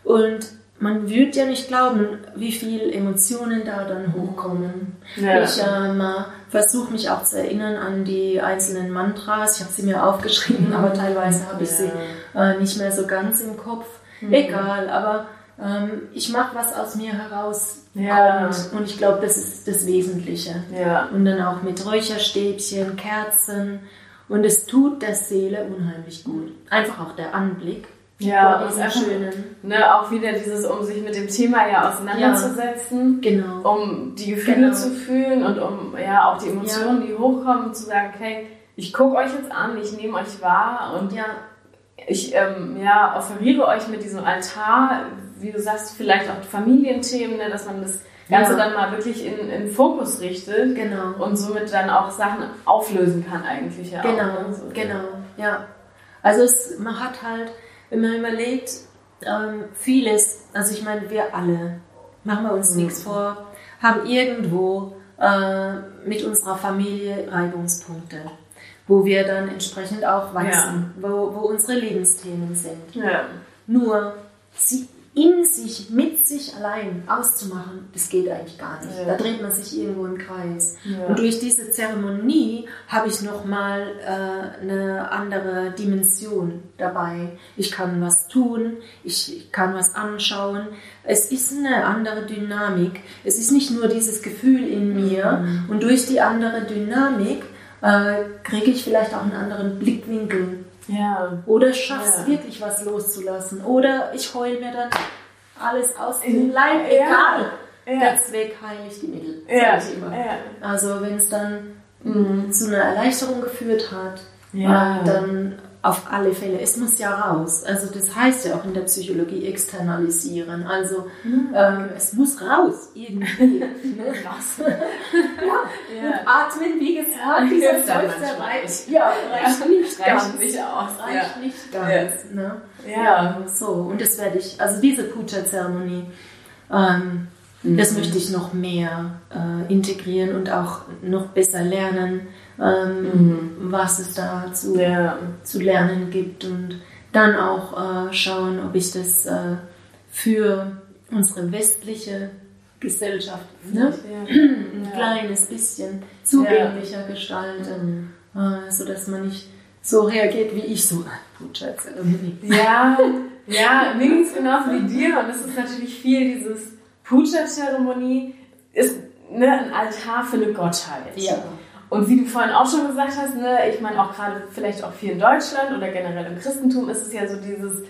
und man würde ja nicht glauben, wie viele Emotionen da dann hochkommen. Ja. Ich ähm, versuche mich auch zu erinnern an die einzelnen Mantras. Ich habe sie mir aufgeschrieben, aber teilweise habe ich sie äh, nicht mehr so ganz im Kopf. Egal, aber ähm, ich mache was aus mir heraus Ja. kommt und ich glaube, das ist das Wesentliche. Ja. Und dann auch mit Räucherstäbchen, Kerzen und es tut der Seele unheimlich gut. Einfach auch der Anblick Ja, und einfach, schönen. ne, auch wieder dieses, um sich mit dem Thema ja auseinanderzusetzen, Genau. um die Gefühle Genau. zu fühlen und um ja auch die Emotionen, die hochkommen, zu sagen, okay, ich gucke euch jetzt an, ich nehme euch wahr und Ja, ich ähm, ja, offeriere euch mit diesem Altar, wie du sagst, vielleicht auch Familienthemen, ne, dass man das Ganze Ja. dann mal wirklich in, in Fokus richtet genau. und somit dann auch Sachen auflösen kann eigentlich ja Genau, auch. ne, so. genau, ja. Also es, man hat halt, wenn man überlegt, ähm, vieles, also ich meine, wir alle, machen wir uns Mhm. nichts vor, haben irgendwo äh, mit unserer Familie Reibungspunkte, wo wir dann entsprechend auch wachsen, wo, wo unsere Lebensthemen sind. Ja. Nur sie in sich, mit sich allein auszumachen, das geht eigentlich gar nicht. Ja. Da dreht man sich irgendwo im Kreis. Ja. Und durch diese Zeremonie habe ich nochmal äh, eine andere Dimension dabei. Ich kann was tun, ich, ich kann was anschauen. Es ist eine andere Dynamik. Es ist nicht nur dieses Gefühl in mir. Und durch die andere Dynamik äh, kriege ich vielleicht auch einen anderen Blickwinkel Ja. oder schaff's Ja. wirklich was loszulassen. Oder ich heul mir dann alles aus In- dem Leib, Ja. egal. Ja. Der Zweck heiligt die Mittel, Ja. sag ich immer. Ja. Also wenn es dann mh, zu einer Erleichterung geführt hat, Ja. äh, dann auf alle Fälle, es muss ja raus. Also das heißt ja auch in der Psychologie externalisieren. Also ähm, es muss raus, irgendwie. ne? Krass. ja. Und Ja. atmen, wie gesagt, dieser Seufzer reicht, nicht. ja, reicht nicht ganz. Reicht nicht aus. reicht Ja. nicht ganz. Ne? Ja. so. Und das werde ich, also diese Puja-Zeremonie, ähm, das möchte ich noch mehr äh, integrieren und auch noch besser lernen, ähm, was es da zu, Ja. zu lernen gibt und dann auch äh, schauen, ob ich das äh, für unsere westliche Gesellschaft ne, ein kleines bisschen zugänglicher gestalte, äh, sodass man nicht so reagiert wie ich so. Ja, ja, mir ging es genauso wie dir und es ist natürlich viel dieses Puja-Zeremonie ist ne, ein Altar für eine Gottheit. Ja. Und wie du vorhin auch schon gesagt hast, ne, ich meine auch gerade vielleicht auch viel in Deutschland oder generell im Christentum ist es ja so dieses,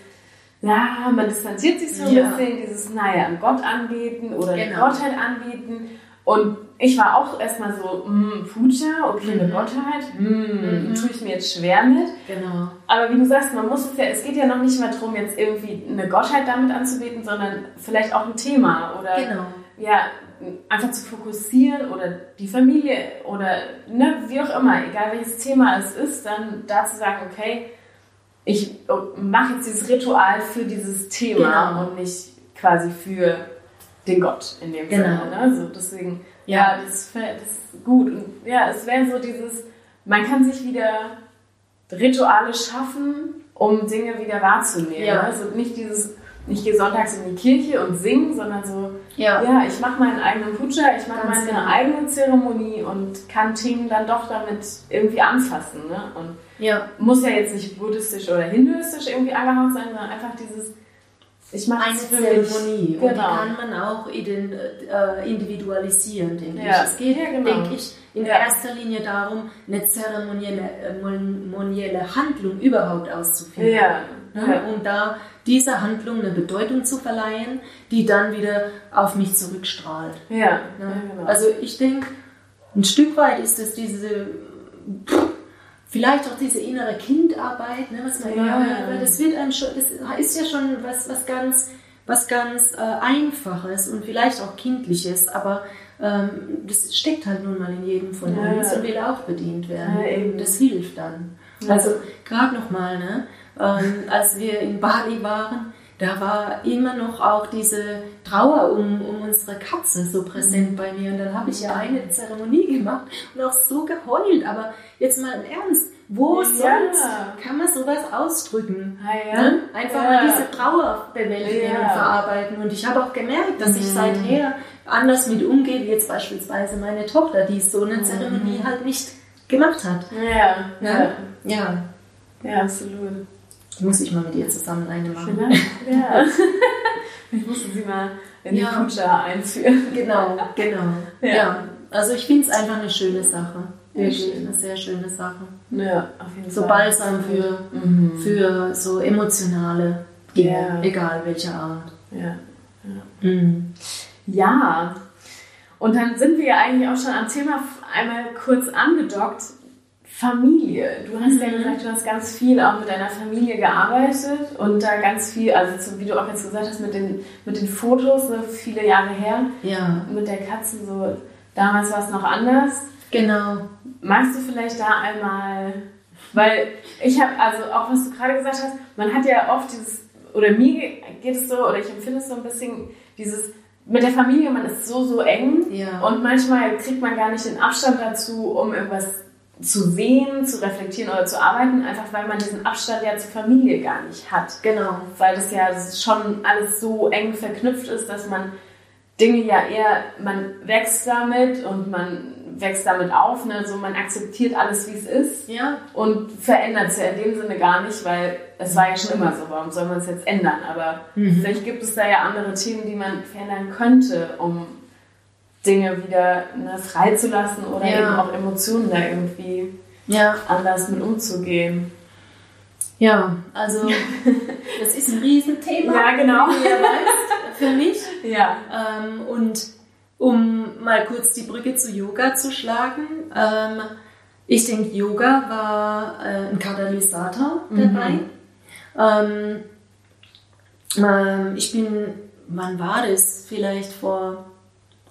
ja, man distanziert sich so ein Ja. bisschen, dieses, naja, einen Gott anbeten oder eine Genau. Gottheit anbeten. Und ich war auch erstmal so, mm, Puja, okay, eine Mhm. Gottheit, mm, Mhm. tue ich mir jetzt schwer mit. Genau. Aber wie du sagst, man muss es ja, es geht ja noch nicht mal darum, jetzt irgendwie eine Gottheit damit anzubeten, sondern vielleicht auch ein Thema oder Genau. ja, einfach zu fokussieren oder die Familie oder ne, wie auch immer, egal welches Thema es ist, dann da zu sagen, okay, ich mache jetzt dieses Ritual für dieses Thema Genau. und nicht quasi für den Gott in dem Genau. Sinne. Ne? So, deswegen, ja, das, fä- das ist gut. Und ja, es wäre so dieses, man kann sich wieder Rituale schaffen, um Dinge wieder wahrzunehmen. Ja. Also nicht dieses, ich gehe sonntags in die Kirche und singe, sondern so, Ja. ja, ich mache meinen eigenen Puja, ich mache meine genau. eigene Zeremonie und kann Themen dann doch damit irgendwie anfassen. Ne? Und Ja. muss ja jetzt nicht buddhistisch oder hinduistisch irgendwie angehaucht sein, sondern einfach dieses, ich mache Eine. Zeremonie. Und die Genau. kann man auch äh, individualisieren, denke Ja. ich. Es geht, Ja, genau. denke ich, in Ja. erster Linie darum, eine zeremonielle äh, Handlung überhaupt auszuführen. Ja, Ne? ja. Um da dieser Handlung eine Bedeutung zu verleihen, die dann wieder auf mich zurückstrahlt. Ja, ja, Ne? genau. Also ich denke, ein Stück weit ist es diese, vielleicht auch diese innere Kindarbeit, ne, was man Ja. immer weil das wird einem schon, das ist ja schon was, was ganz, was ganz äh, Einfaches und vielleicht auch Kindliches, aber ähm, das steckt halt nun mal in jedem von Ja. uns und will auch bedient werden. Ja, das hilft dann. Ja. Also gerade nochmal, ne, ähm, als wir in Bali waren, da war immer noch auch diese Trauer um, um unsere Katze so präsent bei mir. Und dann habe ich ja eine Zeremonie gemacht und auch so geheult. Aber jetzt mal im Ernst, wo Ja. sonst kann man sowas ausdrücken? Ah, ja. Ne? Einfach Ja. mal diese Trauer bewältigen und verarbeiten. Und ich habe auch gemerkt, dass ich Mhm. seither anders mit umgehe, wie jetzt beispielsweise meine Tochter, die so eine Zeremonie Mhm. halt nicht gemacht hat. Ja, ja, Ja, ja, absolut. Muss ich mal mit ihr zusammen eine machen. Vielleicht, ja. Ich musste sie mal in die Ja. Putscha einführen. Genau, genau. Ja. Ja. Also ich finde es einfach eine schöne Sache. Ja, Wirklich eine sehr schöne Sache. Ja, auf jeden So Fall. balsam für, Mhm. für so emotionale Dinge, Ja. egal welcher Art. Ja. Mhm. ja. Und dann sind wir ja eigentlich auch schon am Thema einmal kurz angedockt. Familie. Du hast ja Mhm. gesagt, du hast ganz viel auch mit deiner Familie gearbeitet und da ganz viel, also so wie du auch jetzt gesagt hast, mit den, mit den Fotos, ne, viele Jahre her, Ja, mit der Katze so, damals war es noch anders. genau. Magst du vielleicht da einmal, weil ich habe, also auch was du gerade gesagt hast, man hat ja oft dieses, oder mir geht es so, oder ich empfinde es so ein bisschen, dieses, mit der Familie, man ist so, so eng Ja. und manchmal kriegt man gar nicht den Abstand dazu, um irgendwas zu sehen, zu reflektieren oder zu arbeiten, einfach weil man diesen Abstand ja zur Familie gar nicht hat. Genau. Weil das ja schon alles so eng verknüpft ist, dass man Dinge ja eher, man wächst damit und man wächst damit auf, ne? so man akzeptiert alles, wie es ist Ja, und verändert es ja in dem Sinne gar nicht, weil es war ja schon immer so, warum soll man es jetzt ändern? Aber Mhm. vielleicht gibt es da ja andere Themen, die man verändern könnte, um Dinge wieder ne, freizulassen oder Ja. eben auch Emotionen da irgendwie ja, anders mit umzugehen. ja. Also das ist ein Riesenthema. Ja, genau. Wie ihr weißt, für mich. Ja. Ähm, und um mal kurz die Brücke zu Yoga zu schlagen, ähm, ich denke, Yoga war äh, ein Katalysator dabei. Ähm, ähm, ich bin, wann war das? Vielleicht vor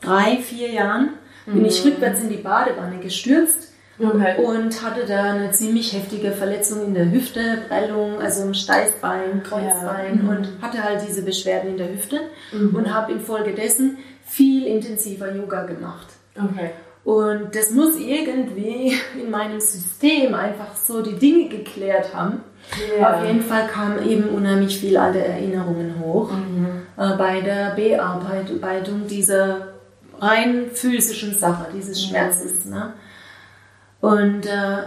drei, vier Jahren bin ich rückwärts in die Badewanne gestürzt Okay. und hatte da eine ziemlich heftige Verletzung in der Hüfte, Prellung, also im Steißbein, Kreuzbein Ja. Mhm. und hatte halt diese Beschwerden in der Hüfte und habe infolgedessen viel intensiver Yoga gemacht. Okay. Und das muss irgendwie in meinem System einfach so die Dinge geklärt haben. Ja. Auf jeden Fall kamen eben unheimlich viele alte Erinnerungen hoch Mhm. äh, bei der Bearbeitung dieser rein physischen Sache, dieses Schmerzes. Ne? Und äh,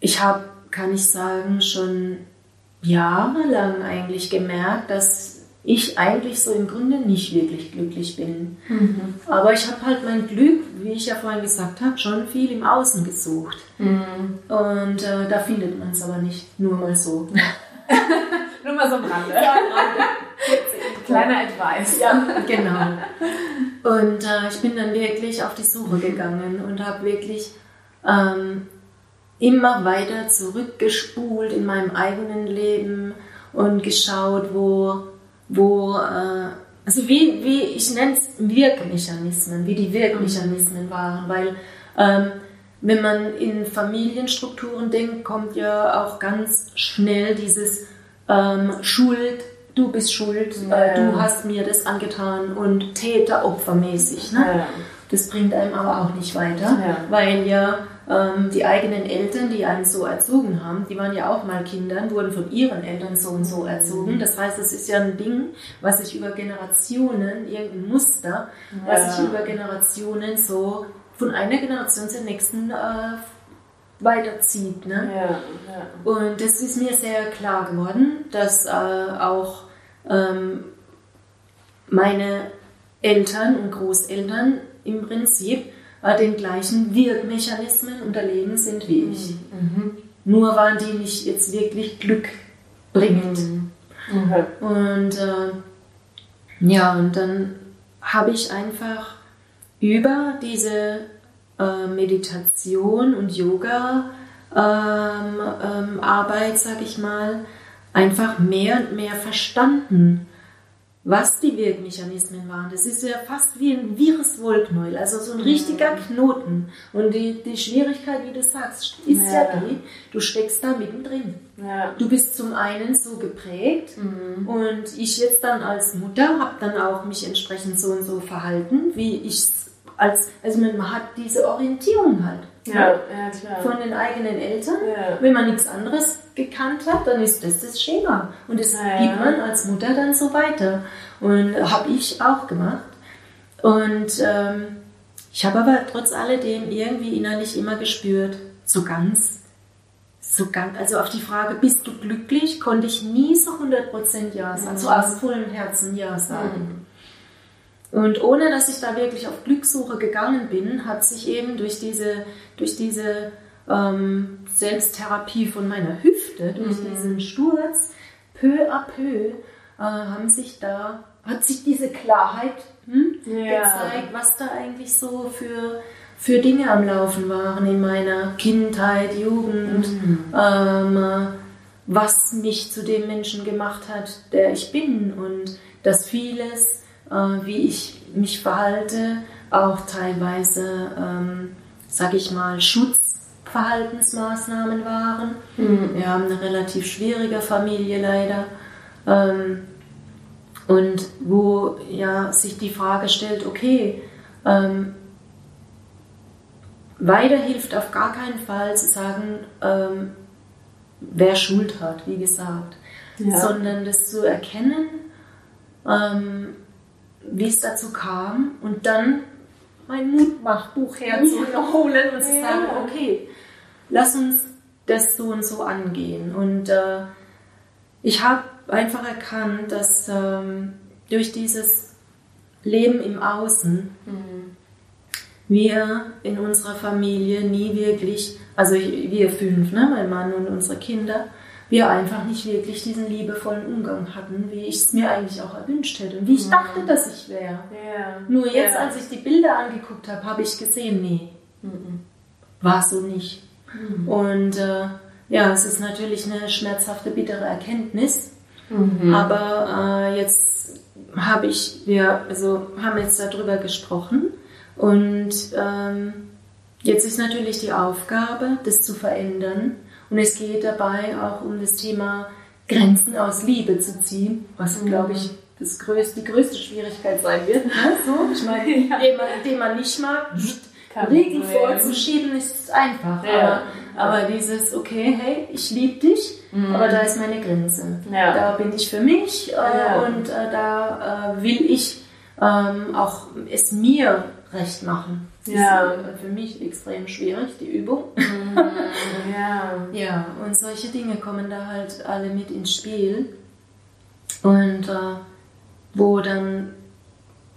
ich habe, kann ich sagen, schon jahrelang eigentlich gemerkt, dass ich eigentlich so im Grunde nicht wirklich glücklich bin. Mhm. Aber ich habe halt mein Glück, wie ich ja vorhin gesagt habe, schon viel im Außen gesucht. Mhm. Und äh, da findet man es aber nicht, nur mal so. Nur mal so am Rande. Kleiner Advice. Ja, genau. Und äh, ich bin dann wirklich auf die Suche gegangen und habe wirklich ähm, immer weiter zurückgespult in meinem eigenen Leben und geschaut, wo, wo äh, also wie, wie ich nenne es Wirkmechanismen, wie die Wirkmechanismen waren, weil ähm, wenn man in Familienstrukturen denkt, kommt ja auch ganz schnell dieses ähm, Schuld, du bist schuld, Ja. äh, du hast mir das angetan und Täter-Opfer-mäßig. Ne? Ja. Das bringt einem aber auch nicht weiter, Ja. weil ja ähm, die eigenen Eltern, die einen so erzogen haben, die waren ja auch mal Kindern, wurden von ihren Eltern so und so erzogen. Das heißt, es ist ja ein Ding, was sich über Generationen, irgendein Muster, was sich Ja. über Generationen so von einer Generation zur nächsten äh, weiterzieht. Ne? Ja, ja. Und das ist mir sehr klar geworden, dass äh, auch ähm, meine Eltern und Großeltern im Prinzip äh, den gleichen Wirkmechanismen unterlegen sind wie ich. Mhm. Nur waren die nicht jetzt wirklich glückbringend. Okay. Und äh, ja, und dann habe ich einfach über diese äh, Meditation und Yoga ähm, ähm, Arbeit, sag ich mal, einfach mehr und mehr verstanden, was die Wirkmechanismen waren. Das ist ja fast wie ein Viruswollknäuel, also so ein richtiger Knoten. Und die, die Schwierigkeit, wie du sagst, ist ja, ja die, du steckst da mittendrin. Ja. Du bist zum einen so geprägt mhm. und ich jetzt dann als Mutter habe dann auch mich entsprechend so und so verhalten, wie ich als, also man hat diese Orientierung halt. Ja, ja, klar. Von den eigenen Eltern. Wenn man nichts anderes gekannt hat, dann ist das das Schema. Und das ja, gibt man als Mutter dann so weiter. Und habe ich auch gemacht. Und ähm, ich habe aber trotz alledem irgendwie innerlich immer gespürt, so ganz, so ganz, also auf die Frage, bist du glücklich, konnte ich nie so 100% Ja sagen, mhm. so aus vollem Herzen Ja sagen. Mhm. Und ohne dass ich da wirklich auf Glückssuche gegangen bin, hat sich eben durch diese, durch diese ähm, Selbsttherapie von meiner Hüfte, durch mhm. diesen Sturz, peu à peu, äh, haben sich da, hat sich diese Klarheit hm, ja. gezeigt, was da eigentlich so für, für Dinge am Laufen waren in meiner Kindheit, Jugend, mhm. ähm, was mich zu dem Menschen gemacht hat, der ich bin und dass vieles äh, wie ich mich verhalte, auch teilweise, ähm, sage ich mal, Schutzverhaltensmaßnahmen waren. Mhm. Wir haben eine relativ schwierige Familie leider. Ähm, und wo ja sich die Frage stellt, okay, ähm, weiter hilft auf gar keinen Fall zu sagen, ähm, wer Schuld hat, wie gesagt, ja. sondern das zu erkennen, ähm, wie es dazu kam und dann mein Mutmachbuch herzuholen und zu sagen, okay, lass uns das so und so angehen. Und äh, ich habe einfach erkannt, dass ähm, durch dieses Leben im Außen mhm. wir in unserer Familie nie wirklich, also wir fünf, ne, mein Mann und unsere Kinder, wir einfach nicht wirklich diesen liebevollen Umgang hatten, wie ich es mir eigentlich auch erwünscht hätte und wie ich mhm. dachte, dass ich wäre. Ja. Nur jetzt, ja. als ich die Bilder angeguckt habe, habe ich gesehen, nee, mhm. war so nicht. Mhm. Und äh, ja, es ist natürlich eine schmerzhafte, bittere Erkenntnis, mhm. aber äh, jetzt habe ich, wir also haben jetzt darüber gesprochen und ähm, jetzt ist natürlich die Aufgabe, das zu verändern und es geht dabei auch um das Thema Grenzen aus Liebe zu ziehen, was, mhm. glaube ich, das größte, die größte Schwierigkeit sein wird. Ne? So, ich meine, ja. den, man, den man nicht mag, Regeln vorzuschieben, ist einfach. Ja. Aber, aber, dieses, okay, hey, ich liebe dich, mhm. aber da ist meine Grenze. Ja. Da bin ich für mich äh, und äh, da äh, will ich ähm, auch es mir recht machen. Das ja. ist für mich extrem schwierig, die Übung. Mhm. ja. ja, und solche Dinge kommen da halt alle mit ins Spiel. Und äh, wo dann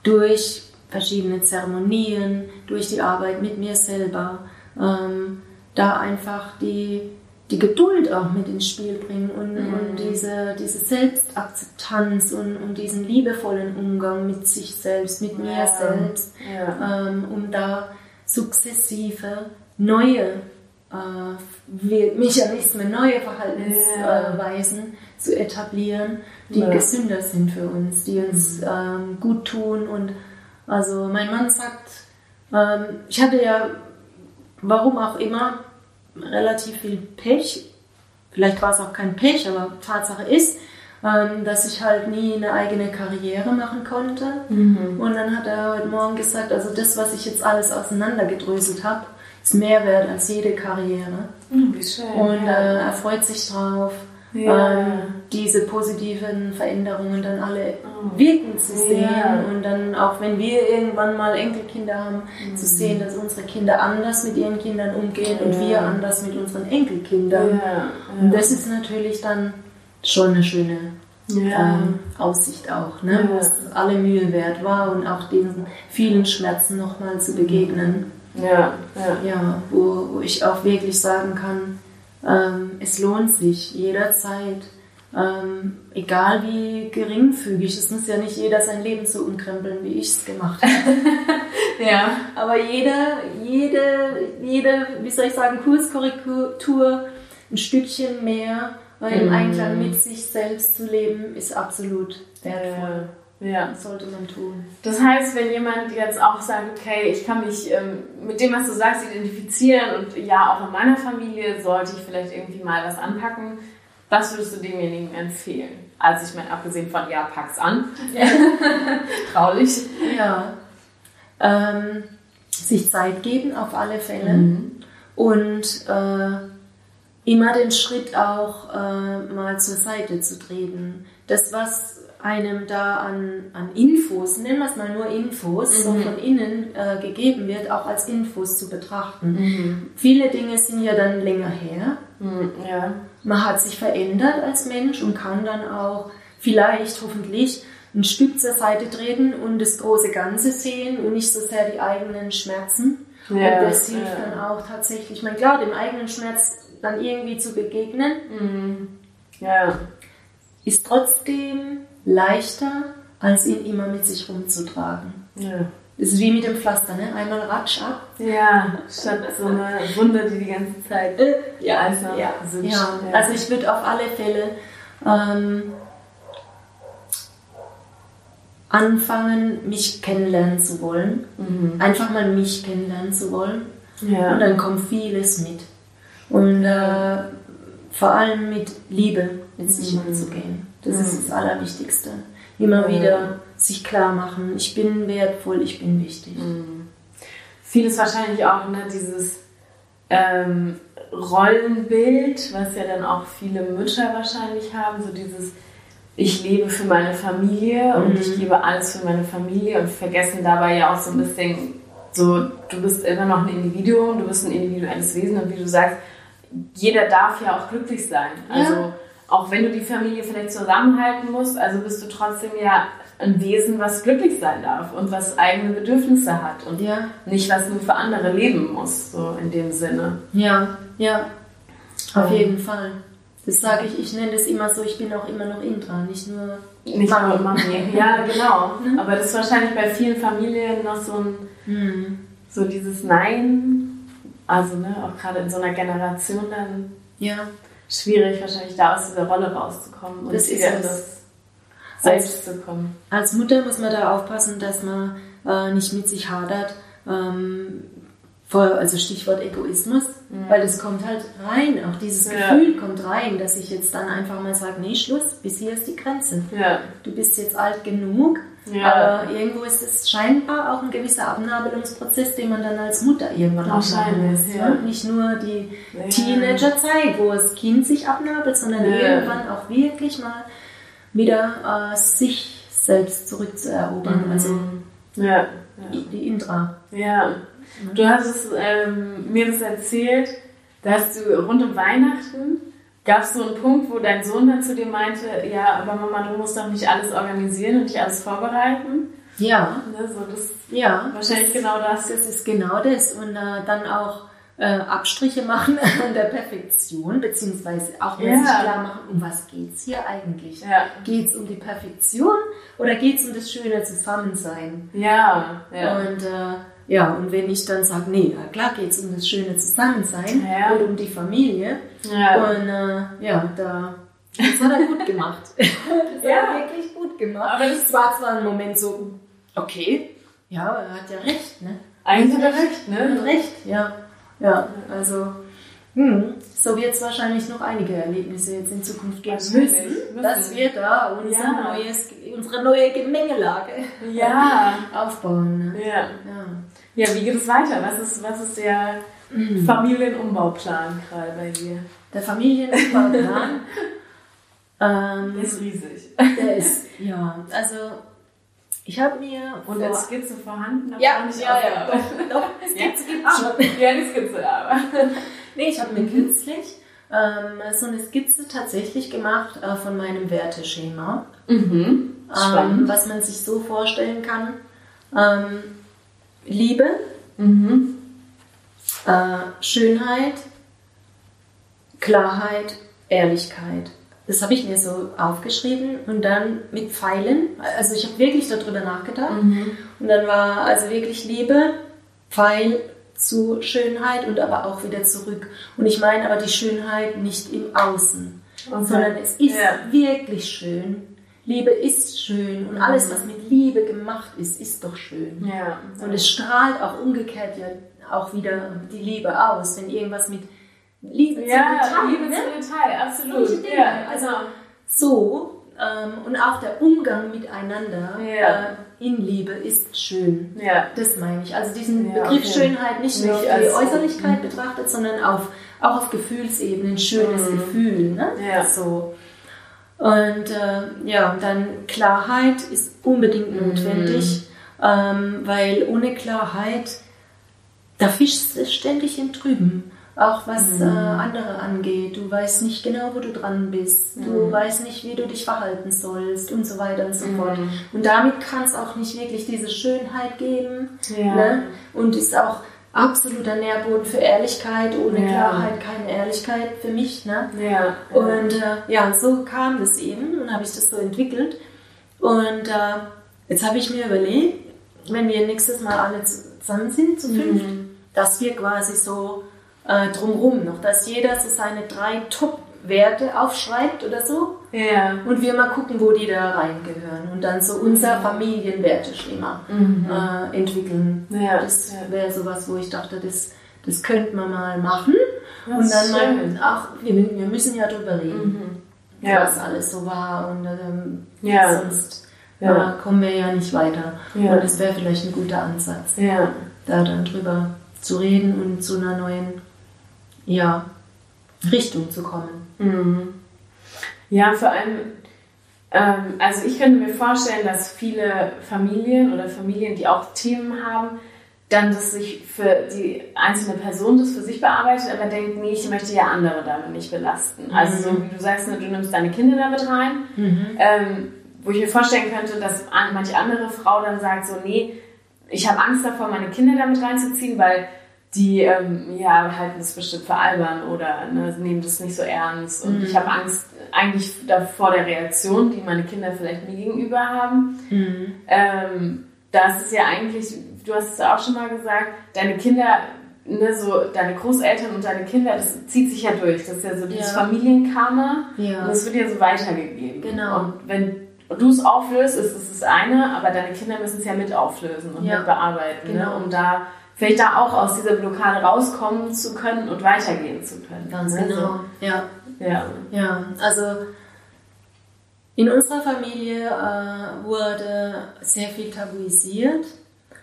durch verschiedene Zeremonien, durch die Arbeit mit mir selber, ähm, da einfach die die Geduld auch mit ins Spiel bringen und, mhm. und diese, diese Selbstakzeptanz und, und diesen liebevollen Umgang mit sich selbst, mit ja. mir selbst, ja. ähm, um da sukzessive neue äh, Mechanismen, neue Verhaltensweisen ja. äh, zu etablieren, die gesünder sind für uns, die uns mhm. ähm, gut tun. Und also mein Mann sagt, ähm, ich hatte ja, warum auch immer, relativ viel Pech. Vielleicht war es auch kein Pech, aber Tatsache ist, ähm, dass ich halt nie eine eigene Karriere machen konnte. Mhm. Und dann hat er heute Morgen gesagt, also das, was ich jetzt alles auseinandergedröselt habe, ist mehr wert als jede Karriere. Mhm, wie schön, und äh, er freut sich drauf ja. ähm, diese positiven Veränderungen dann alle oh. wirken zu sehen ja. und dann auch wenn wir irgendwann mal Enkelkinder haben, mhm. zu sehen, dass unsere Kinder anders mit ihren Kindern umgehen ja. und wir anders mit unseren Enkelkindern. Und das ist natürlich dann schon eine schöne ähm, Aussicht auch, ne? wo es alle Mühe wert war und auch diesen vielen Schmerzen nochmal zu begegnen. Ja, ja. ja wo, wo ich auch wirklich sagen kann, ähm, es lohnt sich jederzeit, ähm, egal wie geringfügig, es muss ja nicht jeder sein Leben so umkrempeln, wie ich es gemacht habe. ja. Aber jede, jede, jede, wie soll ich sagen, Kurskorrektur, ein Stückchen mehr, weil im mhm. Einklang mit sich selbst zu leben, ist absolut wertvoll. Ja. Sollte man tun. Das heißt, wenn jemand jetzt auch sagt, okay, ich kann mich ähm, mit dem, was du sagst, identifizieren und ja, auch in meiner Familie sollte ich vielleicht irgendwie mal was anpacken, was würdest du demjenigen empfehlen? Also ich meine, abgesehen von, ja, pack's an. Traulich. Ja. Ähm, sich Zeit geben auf alle Fälle Mhm. und äh, immer den Schritt auch äh, mal zur Seite zu treten. Das, was einem da an, an Infos, nennen wir es mal nur Infos, so Mhm. von innen äh, gegeben wird, auch als Infos zu betrachten. Mhm. Viele Dinge sind ja dann länger her. Mhm. Ja. Man hat sich verändert als Mensch und kann dann auch vielleicht, hoffentlich, ein Stück zur Seite treten und das große Ganze sehen und nicht so sehr die eigenen Schmerzen. Ja, und das hilft ja. dann auch tatsächlich, ich meine, klar, dem eigenen Schmerz dann irgendwie zu begegnen, Mhm. Ja. ist trotzdem leichter, als ihn immer mit sich rumzutragen. Ja. Das ist wie mit dem Pflaster, ne? Einmal ratsch ab. Ja, statt so eine Wunde, die die ganze Zeit ja, also ja, sind. ja. Also ich würde auf alle Fälle ähm, anfangen, mich kennenlernen zu wollen. Mhm. Einfach mal mich kennenlernen zu wollen. Und Ja. dann kommt vieles mit. Und äh, vor allem mit Liebe mit sich Mhm. umzugehen. Das Mhm. ist das Allerwichtigste. Immer Ja. wieder sich klar machen, ich bin wertvoll, ich bin wichtig. Mhm. Vieles wahrscheinlich auch, ne, dieses ähm, Rollenbild, was ja dann auch viele Mütter wahrscheinlich haben, so dieses ich lebe für meine Familie und Mhm. ich gebe alles für meine Familie und vergessen dabei ja auch so ein bisschen so, du bist immer noch ein Individuum, du bist ein individuelles Wesen und wie du sagst, jeder darf ja auch glücklich sein. Also Ja. Auch wenn du die Familie vielleicht zusammenhalten musst, also bist du trotzdem ja ein Wesen, was glücklich sein darf und was eigene Bedürfnisse hat und Ja, nicht was nur für andere leben muss, so in dem Sinne. ja, ja, auf Ähm. jeden Fall. Das sage ich, ich nenne das immer so, ich bin auch immer noch Indra, nicht nur Nicht Mami. nur Mami. Ja, genau. Aber das ist wahrscheinlich bei vielen Familien noch so ein, Hm. so dieses Nein, also ne, auch gerade in so einer Generation dann Ja, schwierig, wahrscheinlich da aus dieser Rolle rauszukommen und Das ist wieder in das Selbst zu kommen. als Mutter muss man da aufpassen, dass man äh, nicht mit sich hadert. Ähm, vor, also Stichwort Egoismus, weil das kommt halt rein, auch dieses Ja. Gefühl kommt rein, dass ich jetzt dann einfach mal sage, nee, Schluss, bis hier ist die Grenze. Ja. Du bist jetzt alt genug, Ja. aber irgendwo ist es scheinbar auch ein gewisser Abnabelungsprozess, den man dann als Mutter irgendwann auch machen muss. ja. Ja. Nicht nur die Ja. Teenagerzeit, wo das Kind sich abnabelt, sondern Ja. irgendwann auch wirklich mal wieder äh, sich selbst zurückzuerobern. Mhm. Also Ja. die, Indra. Ja. Du hast es, ähm, mir das erzählt, da hast du rund um Weihnachten gab es so einen Punkt, wo dein Sohn dann zu dir meinte, ja, aber Mama, du musst doch nicht alles organisieren und nicht alles vorbereiten. Ja, Ne, so das ja. wahrscheinlich genau das. Das ist genau das. Und äh, dann auch äh, Abstriche machen an der Perfektion, beziehungsweise auch mal Ja. sich klar machen, um was geht's hier eigentlich? Ja. Geht es um die Perfektion oder geht es um das schöne Zusammensein? Ja, ja. Und äh, ja, und wenn ich dann sage, nee, klar geht es um das schöne Zusammensein Ja. und um die Familie. Ja. Und äh, ja, da das hat er gut gemacht. das hat Ja. er wirklich gut gemacht. Aber das- war zwar ein Moment so, okay, ja, er hat ja recht, ne? Eigentlich hat er recht, hat ne? recht, ja. Ja, also hm, so wird es wahrscheinlich noch einige Erlebnisse jetzt in Zukunft geben müssen, Müssen. dass wir da unser Ja. neues, unsere neue Gemengelage Ja. aufbauen. Ne? Ja. Ja. Ja, wie geht es weiter? Was ist, was ist der Familienumbauplan gerade bei dir? Der Familienbauplan, ähm, ist riesig. der ist, ja, also ich habe mir Und als Skizze vorhanden? ja, nicht ja, ja, doch, doch, Ja? gibt, es Ah, schon. Ja, die Skizze, aber. Nee, ich habe mir kürzlich ähm, so eine Skizze tatsächlich gemacht äh, von meinem Werteschema, Mhm. ähm, was man sich so vorstellen kann. Ähm, Liebe, Mhm. Äh, Schönheit, Klarheit, Ehrlichkeit. Das habe ich mir so aufgeschrieben und dann mit Pfeilen. Also ich habe wirklich darüber nachgedacht. Mhm. Und dann war also wirklich Liebe, Pfeil zu Schönheit und aber auch wieder zurück. Und ich meine aber die Schönheit nicht im Außen, Okay. sondern es ist Ja. wirklich schön, Liebe ist schön und alles, was mit Liebe gemacht ist, ist doch schön. Ja. Und es strahlt auch umgekehrt ja auch wieder die Liebe aus, wenn irgendwas mit Liebe Ja, zum Detail, Liebe ne? zum Detail, absolut. Dinge. Ja, Also so ähm, und auch der Umgang miteinander Ja. äh, in Liebe ist schön. Ja. Das meine ich. Also diesen Ja, Begriff okay. Schönheit nicht nur auf die Äußerlichkeit betrachtet, sondern auf, auch auf Gefühlsebene, ein schönes Gefühl. Ne? Mhm. Ja. So. Und äh, ja, dann Klarheit ist unbedingt Mhm. notwendig, ähm, weil ohne Klarheit, da fischst du ständig im Trüben. Auch was Mhm. äh, andere angeht. Du weißt nicht genau, wo du dran bist. Mhm. Du weißt nicht, wie du dich verhalten sollst und so weiter und so Mhm. fort. Und damit kann es auch nicht wirklich diese Schönheit geben. Ja. Ne? Und ist auch absoluter Nährboden für Ehrlichkeit. Ohne Ja. Klarheit keine Ehrlichkeit für mich. Ne? Ja. Und äh, ja, so kam das eben und habe ich das so entwickelt. Und äh, jetzt habe ich mir überlegt, wenn wir nächstes Mal alle zusammen sind, zu fünf, dass wir quasi so äh, drumrum noch, dass jeder so seine drei Top-Werte aufschreibt oder so Ja. und wir mal gucken, wo die da reingehören und dann so unser Familienwerteschema äh, entwickeln. Ja. Das wäre sowas, wo ich dachte, das, das könnte man mal machen. Das und dann mal, auch, wir, wir müssen ja drüber reden, Ja. was alles so war und ähm, Ja. sonst Ja. kommen wir ja nicht weiter. Ja. Und es wäre vielleicht ein guter Ansatz, da dann drüber zu reden und zu einer neuen ja, Richtung zu kommen. Mhm. Ja, vor allem, ähm, also ich könnte mir vorstellen, dass viele Familien oder Familien, die auch Themen haben, dann das sich für die einzelne Person das für sich bearbeitet, aber denkt, nee, ich möchte ja andere damit nicht belasten. Also so wie du sagst, ne, du nimmst deine Kinder damit rein, ähm, wo ich mir vorstellen könnte, dass an- manche andere Frau dann sagt so, nee, ich habe Angst davor, meine Kinder damit reinzuziehen, weil die ähm, ja halten es bestimmt für albern oder ne, nehmen das nicht so ernst und ich habe Angst eigentlich davor der Reaktion, die meine Kinder vielleicht mir gegenüber haben. Ähm, das ist ja eigentlich, du hast es auch schon mal gesagt, deine Kinder, ne, so deine Großeltern und deine Kinder, das zieht sich ja durch. Das ist ja so dieses Ja. Familienkarma Ja. und das wird ja so weitergegeben. Genau. Und wenn du es auflöst, ist es das eine, aber deine Kinder müssen es ja mit auflösen und Ja. mit bearbeiten, Genau. ne, um da vielleicht da auch aus dieser Blockade rauskommen zu können und weitergehen zu können. Ganz ne, genau. Ja. So. Ja. Ja, also in unserer Familie äh, wurde sehr viel tabuisiert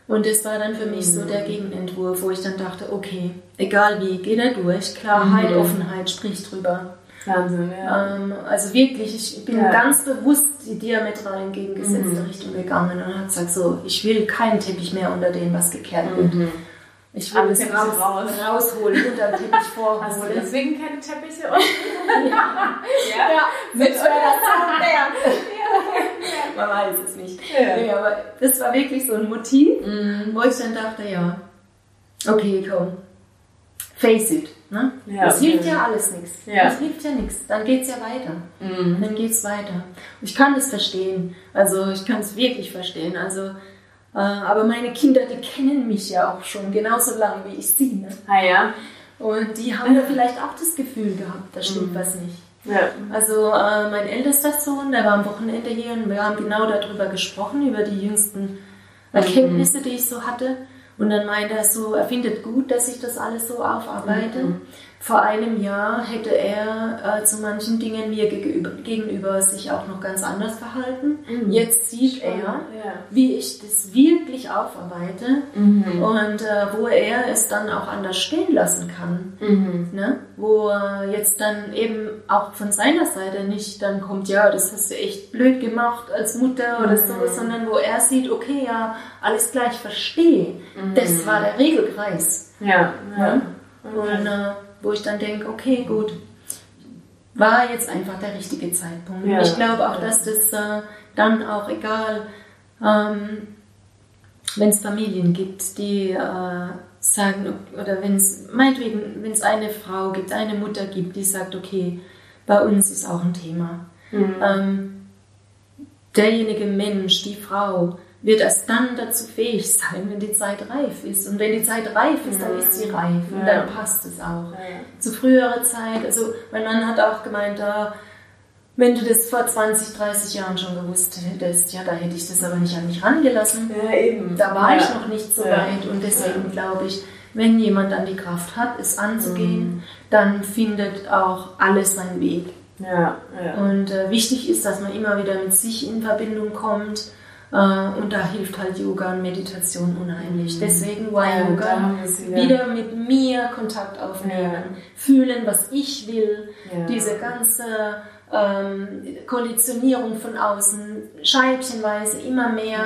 und das war dann für mich so der Gegenentwurf, wo ich dann dachte, okay, egal wie, geht er durch, Klarheit, Mhm. Offenheit, sprich drüber. Wahnsinn, ja. Ähm, also wirklich, ich bin Ja. ganz bewusst die diametral entgegengesetzte Mhm. Richtung gegangen und habe gesagt, so, ich will keinen Teppich mehr unter dem, was gekehrt wird. Ich will es raus, raus. rausholen, unter den Teppich Hast du vorholen. deswegen keine Teppiche unten? ja. ja. Wenn das so wäre. Man weiß es nicht. Ja. Nee, aber das war wirklich so ein Motiv, Mhm. wo ich dann dachte, ja, okay, komm, face it. Ne? Ja, das hilft ja alles nichts. Ja. Das hilft ja nichts. Dann geht's ja weiter. Mhm. Dann geht's weiter. Ich kann das verstehen. Also ich kann es wirklich verstehen. Also, äh, aber meine Kinder, die kennen mich ja auch schon genauso lange wie ich sie. Ne? Ah ja. Und die haben ja vielleicht auch das Gefühl gehabt, da stimmt Mhm. was nicht. Ja. Also äh, mein ältester Sohn, der war am Wochenende hier und wir haben genau darüber gesprochen, über die jüngsten Erkenntnisse, die ich so hatte. Und dann meinte er so, er findet gut, dass ich das alles so aufarbeite. Vor einem Jahr hätte er äh, zu manchen Dingen mir gegenüber, gegenüber sich auch noch ganz anders verhalten. Mhm. Jetzt sieht er, Ja. wie ich das wirklich aufarbeite Mhm. und äh, wo er es dann auch anders stehen lassen kann Mhm. ne? wo äh, jetzt dann eben auch von seiner Seite nicht dann kommt, ja, das hast du echt blöd gemacht als Mutter oder so, sondern wo er sieht, okay, ja, alles klar, ich verstehe. Das war der Regelkreis. Ja. ja. Ne? Und äh, wo ich dann denke, okay, gut, war jetzt einfach der richtige Zeitpunkt. Ja. Ich glaube auch, dass das äh, dann auch egal, ähm, wenn es Familien gibt, die äh, sagen, oder wenn es, meinetwegen, wenn es eine Frau gibt, eine Mutter gibt, die sagt, okay, bei uns ist auch ein Thema. Ähm, derjenige Mensch, die Frau, wird erst dann dazu fähig sein, wenn die Zeit reif ist. Und wenn die Zeit reif ist, dann ist sie reif und dann passt es auch. Zu früherer Zeit, also mein Mann hat auch gemeint, da wenn du das vor 20, 30 Jahren schon gewusst hättest, ja, da hätte ich das aber nicht an mich rangelassen. Ja, eben. Da war ja. ich noch nicht so Ja. weit und deswegen glaube ich, wenn jemand dann die Kraft hat, es anzugehen, dann findet auch alles seinen Weg. Ja, ja. Und äh, wichtig ist, dass man immer wieder mit sich in Verbindung kommt. Äh, und da hilft halt Yoga und Meditation unheimlich. Deswegen war Ja, Yoga wieder. wieder mit mir Kontakt aufnehmen, Ja. fühlen, was ich will, Ja. diese ganze ähm, Konditionierung von außen, scheibchenweise immer mehr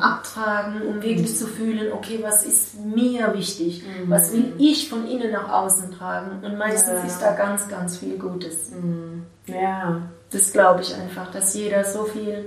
abtragen, um wirklich zu fühlen, okay, was ist mir wichtig, Mhm. was will ich von innen nach außen tragen. Und meistens ist da ganz, ganz viel Gutes. Mhm. Ja. Das glaube ich einfach, dass jeder so viel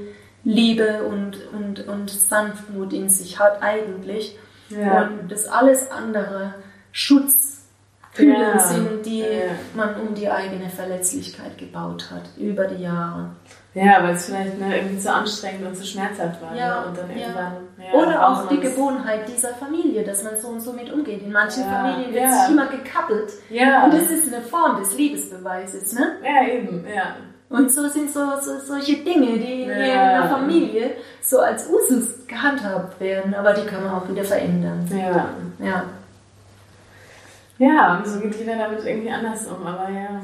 Liebe und, und, und Sanftmut in sich hat eigentlich. Ja. Und das alles andere Schutzhüllen Ja. sind, die Ja. man um die eigene Verletzlichkeit gebaut hat, über die Jahre. Ja, weil es vielleicht ne, irgendwie zu anstrengend und zu schmerzhaft war. Ja, ne? Und dann irgendwann. Ja, Oder auch die. Gewohnheit dieser Familie, dass man so und so mit umgeht. In manchen Ja, Familien wird sich immer gekappelt. Ja. Und das ist eine Form des Liebesbeweises. Ne? ja, eben, ja. Und so sind so, so solche Dinge, die in Ja. einer Familie so als Usus gehandhabt werden, aber die kann man auch wieder verändern. Ja. Ja, Ja, und so geht jeder damit irgendwie anders um, aber ja.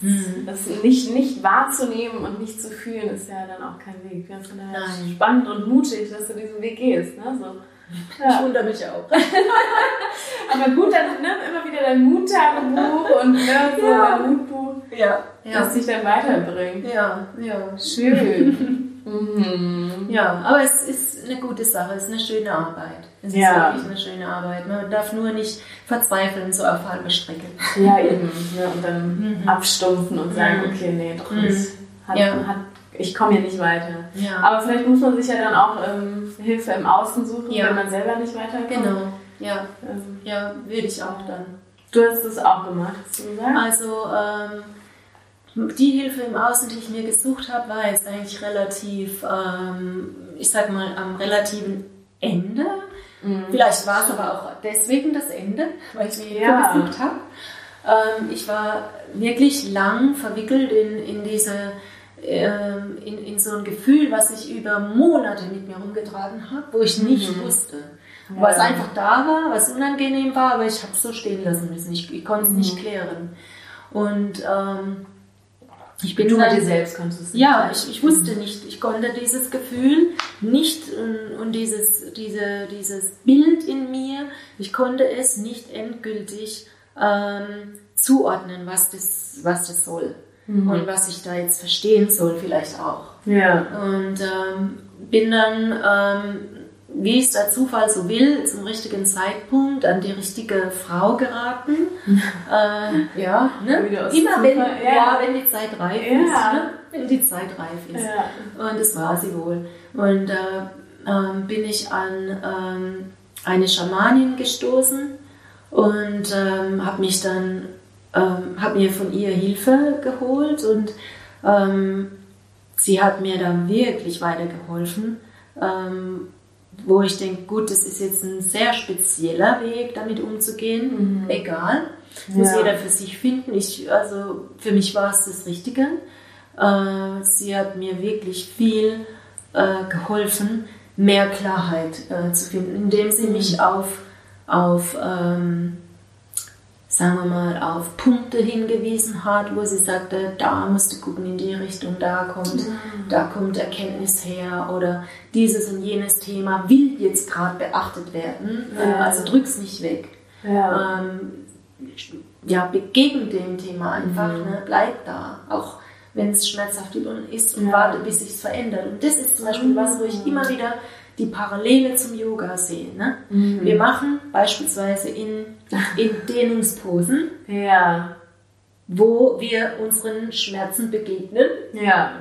Mhm. Das nicht, nicht wahrzunehmen und nicht zu fühlen, ist ja dann auch kein Weg. Ja, von daher Nein. spannend und mutig, dass du diesen Weg gehst. Ne? So. ich Ja. wundere mich auch. Aber gut, dann ne, immer wieder dein Muttagebuch und ne, so Ja. dein Mutbuch, Ja, das dich dann weiterbringt. ja, ja. Schön. mhm. Ja, aber es ist eine gute Sache, es ist eine schöne Arbeit. Es ist Ja. wirklich eine schöne Arbeit. Man darf nur nicht verzweifeln, so auf halbe Strecke. Ja, eben. Ne? Und dann Mhm. abstumpfen und sagen, Mhm. okay, nee, doch Mhm. nicht. Hat, Ja. hat, ich komme hier nicht weiter. Ja, Aber vielleicht muss man sich ja dann auch ähm, Hilfe im Außen suchen, Ja. wenn man selber nicht weiterkommt. genau. Ja, Ähm, ja, würde ich auch dann. du hast das auch gemacht, hast du gesagt? Also ähm, die Hilfe im Außen, die ich mir gesucht habe, war jetzt eigentlich relativ, ähm, ich sag mal, am relativen Ende. Mhm. Vielleicht war es aber auch deswegen das Ende, weil ich mir Hilfe Ja. gesucht habe. Ähm, ich war wirklich lang verwickelt in, in diese ähm, in, in so ein Gefühl, was ich über Monate mit mir rumgetragen habe, wo ich nicht Mhm. wusste. Ja. Was einfach da war, was unangenehm war, aber ich habe es so stehen lassen müssen. Ich, ich konnte es Mhm. nicht klären. Und ähm, ich bin du mit dann- dir selbst konntest ja, ich, ich wusste nicht, ich konnte dieses Gefühl nicht und, und dieses, diese, dieses Bild in mir, ich konnte es nicht endgültig ähm, zuordnen, was das, was das soll Mhm. und was ich da jetzt verstehen soll vielleicht auch. Ja. Und ähm, bin dann, ähm, wie es der Zufall so will, zum richtigen Zeitpunkt an die richtige Frau geraten. äh, ja, ne? Immer wenn, ja. ja. wenn die Zeit reif Ja. ist. Ne? Wenn die Zeit reif ist. Ja. Und das war sie wohl. Und da ähm, bin ich an ähm, eine Schamanin gestoßen und ähm, habe mich dann, ähm, habe mir von ihr Hilfe geholt und sie hat mir dann wirklich weitergeholfen, ähm, wo ich denke, gut, das ist jetzt ein sehr spezieller Weg, damit umzugehen. Mhm. Egal, muss Ja. jeder für sich finden. Ich, also für mich war es das Richtige. Äh, sie hat mir wirklich viel äh, geholfen, mehr Klarheit äh, zu finden, indem sie mich auf, auf ähm, sagen wir mal, auf Punkte hingewiesen hat, wo sie sagte, da musst du gucken in die Richtung, da kommt, da kommt Erkenntnis her oder dieses und jenes Thema will jetzt gerade beachtet werden, Ja. also drück's nicht weg. Ja. Ähm, ja, begegnet dem Thema einfach, Mhm. ne? bleib da, auch wenn es schmerzhaft ist und Ja. warte, bis sich verändert. Und das ist zum Beispiel was, wo ich Mhm. immer wieder die Parallele zum Yoga sehe. Ne? Mhm. Wir machen beispielsweise in, in Dehnungsposen, Ja. wo wir unseren Schmerzen begegnen. Ja.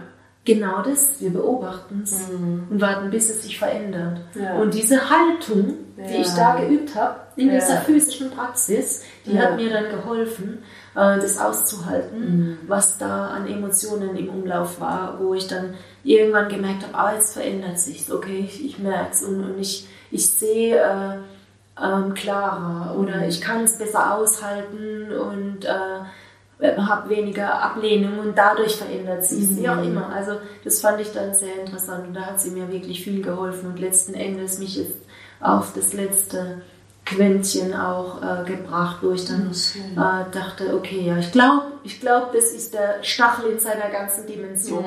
Genau das, wir beobachten es Mhm. und warten, bis es sich verändert. Ja. Und diese Haltung, die ich da geübt habe, in dieser physischen Praxis, die hat mir dann geholfen, äh, das auszuhalten, Mhm. was da an Emotionen im Umlauf war, wo ich dann irgendwann gemerkt habe, ah, jetzt verändert sich okay, ich, ich merke es und, und ich, ich sehe äh, ähm, klarer oder Mhm. ich kann es besser aushalten und äh, habe weniger Ablehnung und dadurch verändert sie Mhm. wie auch immer. Also das fand ich dann sehr interessant und da hat sie mir wirklich viel geholfen und letzten Endes mich jetzt auf das letzte Quäntchen auch äh, gebracht, wo ich dann Schön. äh, dachte, okay, ja, ich glaube, ich glaub, das ist der Stachel in seiner ganzen Dimension,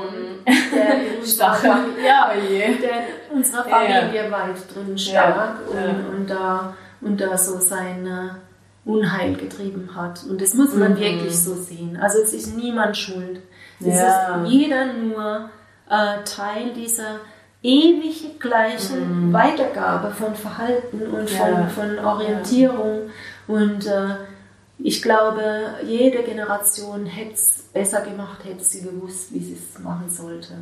der in unserer, Stachel. Fam- ja, Oh der in unserer Ja. Familie weit drin stark Ja, ja. Und, und da und da so sein Unheil getrieben hat. Und das muss man Mhm. wirklich so sehen. Also es ist niemand schuld. Es Ja. ist jeder nur äh, Teil dieser ewig gleichen Weitergabe von Verhalten und von. Ja. von Orientierung. Und äh, ich glaube, jede Generation hätte es besser gemacht, hätte sie gewusst, wie sie es machen sollte.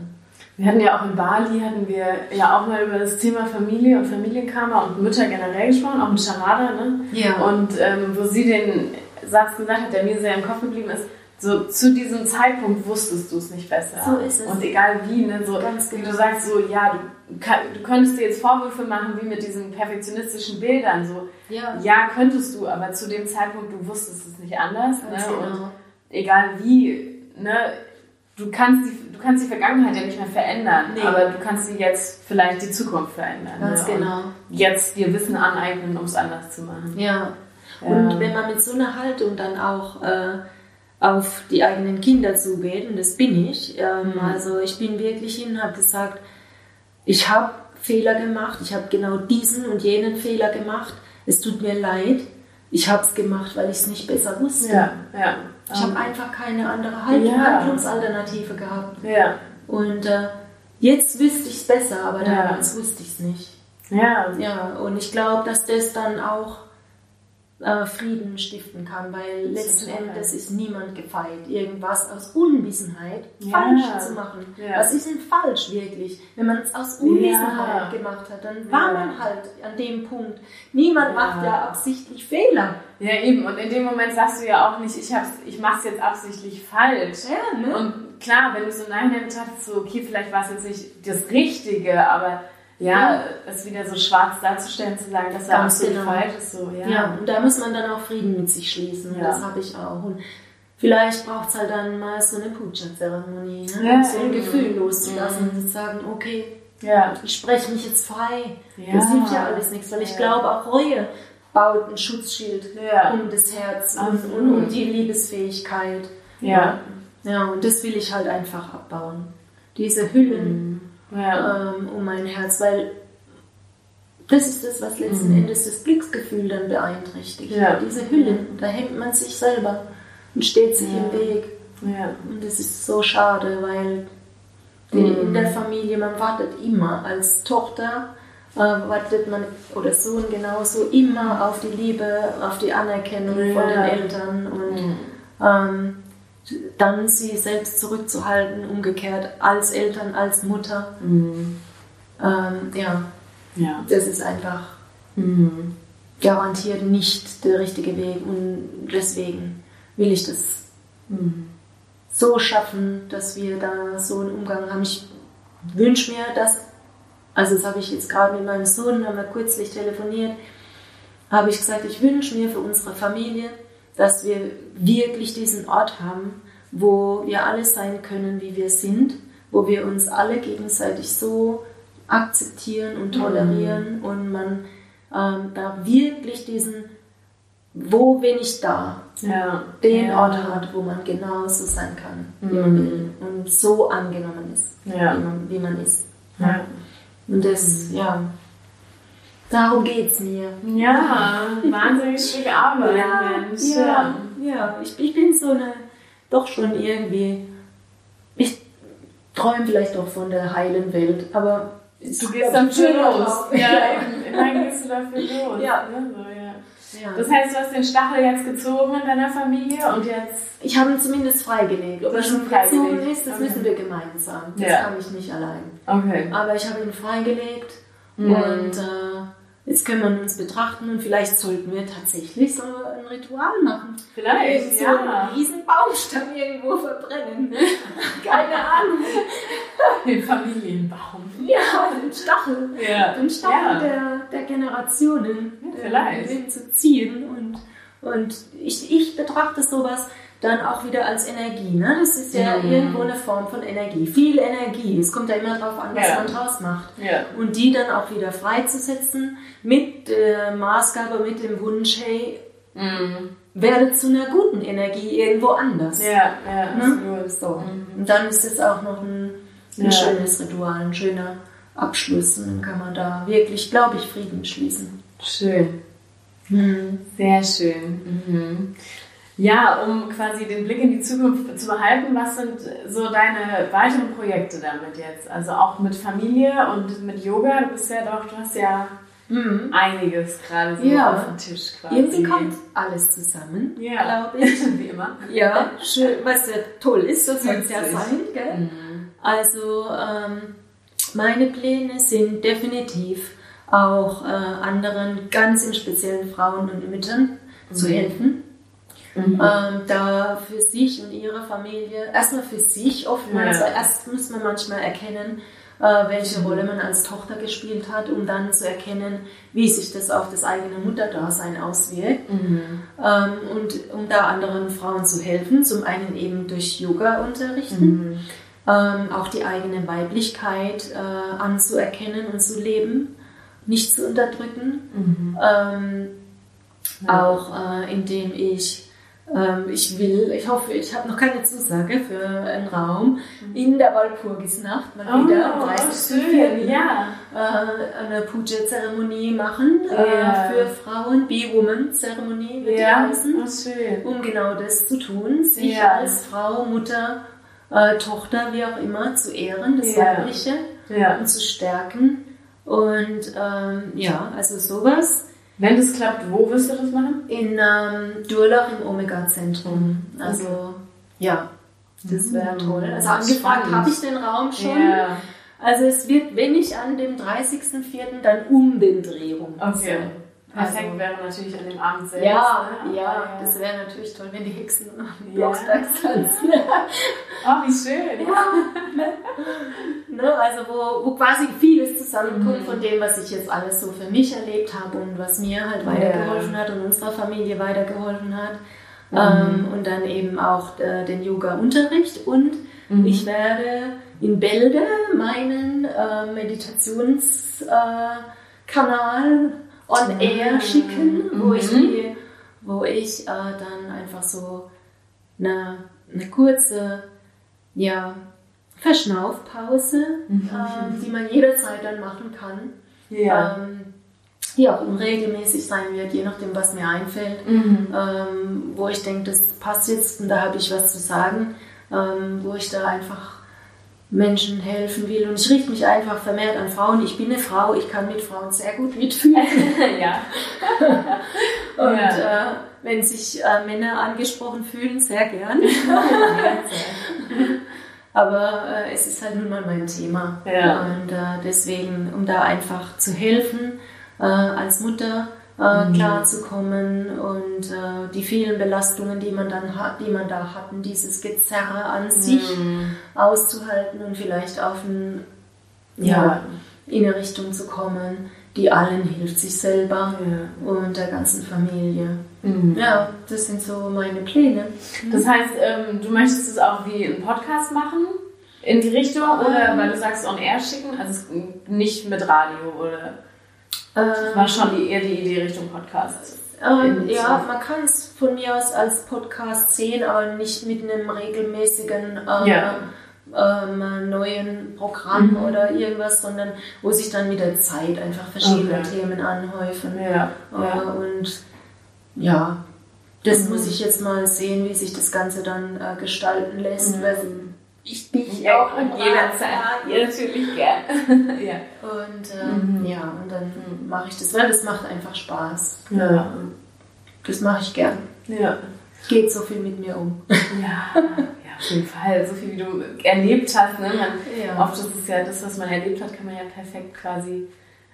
Wir hatten ja auch in Bali, hatten wir ja auch mal über das Thema Familie und Familienkarma und Mütter generell gesprochen, auch mit Sharada, ne? Ja. Und ähm, wo sie den Satz gesagt hat, der mir sehr im Kopf geblieben ist, so zu diesem Zeitpunkt wusstest du es nicht besser. So ist es. Und egal wie, ne, so, Ganz wie genau. du sagst, so, ja, du, kann, du könntest dir jetzt Vorwürfe machen, wie mit diesen perfektionistischen Bildern, so, Ja. ja, könntest du, aber zu dem Zeitpunkt, du wusstest es nicht anders, Ganz ne, genau. und egal wie, ne, du kannst die, du kannst die Vergangenheit ja nicht mehr verändern, Nee. aber du kannst sie jetzt vielleicht die Zukunft verändern. Ganz ne, und genau. Jetzt dir Wissen aneignen, um es anders zu machen. Ja. Ja. Und wenn man mit so einer Haltung dann auch äh, auf die eigenen Kinder zugeht, und das bin ich, ähm, Mhm. also ich bin wirklich hin und habe gesagt, ich habe Fehler gemacht, ich habe genau diesen und jenen Fehler gemacht, es tut mir leid, ich habe es gemacht, weil ich es nicht besser wusste. Ja, ja. Ich habe Ähm, einfach keine andere Haltung, Ja. Handlungsalternative gehabt. ja, Und äh, jetzt wüsste ich es besser, aber damals wusste ich es nicht. ja, Ja, und ich glaube, dass das dann auch äh, Frieden stiften kann, weil letzten Total. Endes ist niemand gefeit, irgendwas aus Unwissenheit Ja. falsch zu machen. Ja. Was ist denn falsch wirklich? Wenn man es aus Unwissenheit Ja. gemacht hat, dann war man halt an dem Punkt. Niemand macht ja absichtlich Fehler. ja, eben. Und in dem Moment sagst du ja auch nicht, ich, hab's, ich mache es jetzt absichtlich falsch. Ja, ne? Und klar, wenn du so nein betrachtest, so, okay, vielleicht war es jetzt nicht das Richtige, aber ja, es wieder so schwarz darzustellen, zu sagen, dass er Ganz absolut genau. falsch ist, so, ja. Ja, und da muss man dann auch Frieden mit sich schließen. Und Ja. Das habe ich auch. Und vielleicht braucht es halt dann mal so eine Puja-Zeremonie, ne? Ja, um so ein. Gefühl loszulassen Mhm. und zu sagen, okay, Ja, ich spreche mich jetzt frei. Ja. Das hilft ja alles nichts, weil ich glaube, auch Reue baut ein Schutzschild um das Herz und, und um die Liebesfähigkeit. Ja. Ja, und das will ich halt einfach abbauen. Diese Hüllen ja. ähm, um mein Herz, weil das ist das, was letzten Mhm. Endes das Glücksgefühl dann beeinträchtigt. Ja. Diese Hüllen, da hemmt man sich selber und steht sich Ja. im Weg. ja. Und das ist so schade, weil Mhm. in der Familie, man wartet immer als Tochter, äh, wartet man oder Sohn genauso immer auf die Liebe, auf die Anerkennung von den. Eltern und Mhm. ähm, dann sie selbst zurückzuhalten, umgekehrt als Eltern, als Mutter. Mhm. Ähm, ja, Ja. das ist einfach Mhm. garantiert nicht der richtige Weg und deswegen will ich das Mhm. so schaffen, dass wir da so einen Umgang haben. Ich wünsche mir, dass, also das habe ich jetzt gerade mit meinem Sohn, haben wir kürzlich telefoniert, habe ich gesagt, ich wünsche mir für unsere Familie, dass wir wirklich diesen Ort haben, wo wir alle sein können, wie wir sind, wo wir uns alle gegenseitig so akzeptieren und tolerieren und man ähm, da wirklich diesen, wo bin ich da, Ja. den ja. Ort hat, wo man genauso sein kann, wie man Mhm. will und so angenommen ist, Ja. wie, man, wie man ist. Und das, ja, darum geht es mir. Ja, wahnsinnig schwierige Arbeit, Mensch. ja, ja. Ich, ich bin so eine, doch schon irgendwie, ich träume vielleicht auch von der heilen Welt, aber Du gehst dafür los. Ja, Ja. Immerhin gehst du dafür los. Ja. Ne? So, ja. Ja. Das heißt, du hast den Stachel jetzt gezogen in deiner Familie und jetzt. Ich habe ihn zumindest freigelegt. Ob er schon ihn freigelegt. gezogen ist, das Okay. müssen wir gemeinsam. Das Ja. kann ich nicht allein. Okay. Aber ich habe ihn freigelegt Mhm. und äh, jetzt können wir uns betrachten und vielleicht sollten wir tatsächlich so ein Ritual machen. Vielleicht, Irgend so ja. einen riesen Baumstamm irgendwo verbrennen. Keine Ahnung. Den Familienbaum. Ja, den Stachel. Ja. Den Stachel Ja. der, der Generationen Ja, vielleicht. äh, zu ziehen. Und, und ich, ich betrachte sowas, dann auch wieder als Energie. Ne? Das ist ja Mhm. irgendwo eine Form von Energie. Viel Energie. Es kommt ja immer darauf an, was Ja. man draus macht. Ja. Und die dann auch wieder freizusetzen mit der Maßgabe, mit dem Wunsch, hey, Mhm. werde zu einer guten Energie irgendwo anders. Ja, ja, Ne? absolut. So. Mhm. Und dann ist es auch noch ein, ein Ja. schönes Ritual, ein schöner Abschluss. Und dann kann man da wirklich, glaube ich, Frieden schließen. Schön. Sehr schön. Ja, um quasi den Blick in die Zukunft zu behalten, was sind so deine weiteren Projekte damit jetzt? Also auch mit Familie und mit Yoga. Du bist ja doch, du hast ja Mhm. einiges gerade so Ja. auf dem Tisch quasi. Irgendwie kommt alles zusammen, ja. glaube ich. Wie immer. Ja, schön, was ja toll ist, das soll es ja sein. Gell? Mhm. Also ähm, meine Pläne sind definitiv auch äh, anderen, ganz im speziellen Frauen und Müttern zu Mhm. helfen. Mhm. Ähm, da für sich und ihre Familie, erstmal für sich oftmals, Ja. weil erst muss man manchmal erkennen, äh, welche. Rolle man als Tochter gespielt hat, um dann zu erkennen, wie sich das auf das eigene Mutterdasein auswirkt. Mhm. Ähm, und um da anderen Frauen zu helfen, zum einen eben durch Yoga unterrichten, Mhm. ähm, auch die eigene Weiblichkeit äh, anzuerkennen und zu leben, nicht zu unterdrücken. Mhm. Ähm, Ja. Auch äh, indem ich, ich will, ich hoffe, ich habe noch keine Zusage für einen Raum in der Walpurgisnacht mal wieder am 30.04. schön. Ja. Äh, eine Puja-Zeremonie machen Ja. äh, für Frauen, Be-Woman-Zeremonie wird die Ja. heißen, Oh, um genau das zu tun, sich Ja. als Frau, Mutter, äh, Tochter, wie auch immer, zu ehren, das Ja. Weibliche Ja. und zu stärken. Und ähm, ja, also sowas. Wenn das klappt, wo wirst du das machen? In ähm, Durlach im Omega-Zentrum. Also, ja, das wäre Mhm. toll. Also angefragt habe ich den Raum schon. Ja. Also es wird, wenn ich an dem 30.04. dann um den Dreh rum. Okay. Perfekt Also- wäre natürlich an dem Abend selbst. Ja, ne? ja, Aber das wäre natürlich toll, wenn die Hexen am Ja. Blockstags tanzen. Oh, wie schön. ne? Also wo, wo quasi vieles zusammenkommt Mhm. von dem, was ich jetzt alles so für mich erlebt habe und was mir halt weitergeholfen hat und unserer Familie weitergeholfen hat. Mhm. Ähm, und dann eben auch äh, den Yoga-Unterricht und Mhm. ich werde in Bälde meinen äh, Meditationskanal äh, on air schicken, wo ich, Mhm. die, wo ich äh, dann einfach so eine, eine kurze ja, Verschnaufpause, Mhm. ähm, die man jederzeit dann machen kann, Ja. ähm, die auch unregelmäßig sein wird, je nachdem, was mir einfällt Mhm. ähm, wo ich denke, das passt jetzt und da habe ich was zu sagen, ähm, wo ich da einfach Menschen helfen will. Und ich richte mich einfach vermehrt an Frauen. Ich bin eine Frau, ich kann mit Frauen sehr gut mitfühlen. ja. Und Ja. äh, wenn sich äh, Männer angesprochen fühlen, sehr gern. Aber äh, es ist halt nun mal mein Thema. Ja. Und äh, deswegen, um da einfach zu helfen, äh, als Mutter äh, Mhm. klarzukommen und äh, die vielen Belastungen, die man dann hat, die man da hatten, dieses Gezerre an sich Mhm. auszuhalten und vielleicht auf ein, ja, in eine Richtung zu kommen, die allen hilft, sich selber Ja. und der ganzen Familie. Mhm. Ja, das sind so meine Pläne. Das heißt, ähm, du möchtest es auch wie einen Podcast machen? In die Richtung? Oder Ähm. weil du sagst on air schicken? Also nicht mit Radio oder? Ähm, War schon die, eher die Idee Richtung Podcast. Ähm, ja, man kann es von mir aus als Podcast sehen, aber nicht mit einem regelmäßigen ähm, Ja. ähm, neuen Programm Mhm. oder irgendwas, sondern wo sich dann mit der Zeit einfach verschiedene Okay. Themen anhäufen. Ja. Äh, ja. Und ja, das Mhm. muss ich jetzt mal sehen, wie sich das Ganze dann äh, gestalten lässt. Mhm. Ich dich Ja, auch im jederzeit. Rat Ja, natürlich gern. ja. Und ähm, Mhm. ja, und dann mache ich das, weil das macht einfach Spaß. Ja. Das mache ich gern. Ja. Geht so viel mit mir um. Ja, ja, auf jeden Fall. So viel wie du erlebt hast. Ne? Man, Ja. Oft ist es ja das, was man erlebt hat, kann man ja perfekt quasi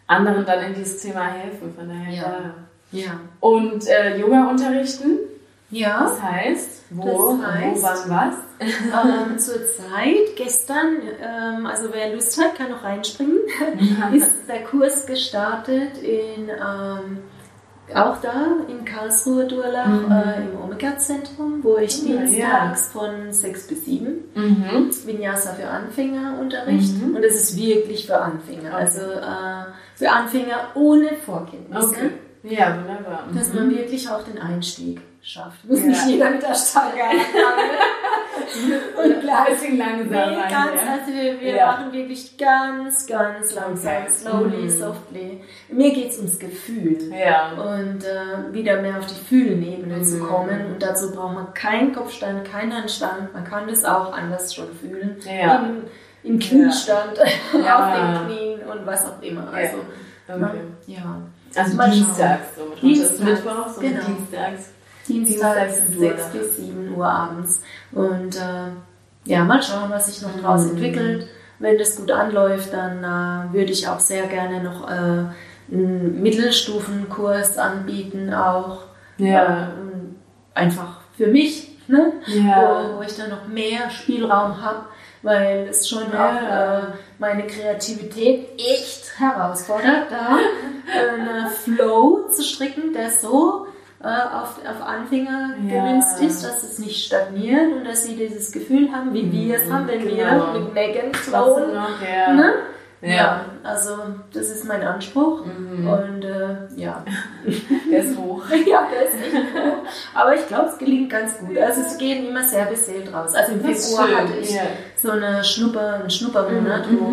anderen dann in dieses Thema helfen. Von daher. Ja. Ja. Und äh, Yoga unterrichten, Ja, das heißt, wo, Das heißt- wo, wann, was? ähm, zur Zeit, gestern, ähm, also wer Lust hat, kann noch reinspringen, ist der Kurs gestartet in ähm, auch da in Karlsruhe Durlach Mhm. äh, im Omega-Zentrum, wo ich Ah, dienstags von 6 bis 7 Mhm. Vinyasa für Anfänger unterricht. Mhm. Und es ist wirklich für Anfänger. Okay. Also äh, für Anfänger ohne Vorkenntnisse. Okay. Ja, wunderbar. Dass Mhm. man wirklich auch den Einstieg schafft. Muss Ja. nicht jeder mit der Stange anfangen. Und ein bisschen langsam Nee, ganz, ja. also wir, wir Ja. machen wirklich ganz, ganz langsam, slowly, Mhm. softly. Mir geht es ums Gefühl. Ja. Und äh, wieder mehr auf die Fühlenebene zu Mhm. kommen. Und dazu braucht man keinen Kopfstand, keinen Handstand. Man kann das auch anders schon fühlen. Ja. Im, Im Kniestand, auf den Knien und was auch immer. Also, Okay. man, ja. Also Mal dienstags, so Dienstags, Mittwochs und genau. dienstags. Dienstags Dienstags 6 Durlach. bis 7 Uhr abends. Und äh, ja, mal schauen, was sich noch draus Mhm. entwickelt. Wenn das gut anläuft, dann äh, würde ich auch sehr gerne noch äh, einen Mittelstufenkurs anbieten, auch. Ja. Ähm, einfach für mich, ne? Ja. wo, wo ich dann noch mehr Spielraum habe, weil es schon Ja. auch äh, meine Kreativität echt herausfordert, da einen Flow zu stricken, der so äh, auf, auf Anfänger Ja. gemünzt ist, dass es nicht stagniert und dass sie dieses Gefühl haben, wie wir es haben, wenn Genau. wir mit Megan flowen. Ne? Ja. Ja, also das ist mein Anspruch Mhm. und äh, ja. Der ist hoch. Ja, das ist echt cool. Aber ich glaube, es gelingt ganz gut. Also es gehen immer sehr beseelt raus. Also im Das ist Februar hatte ich ja. so eine Schnupper, einen Schnuppermonat, Mhm, wo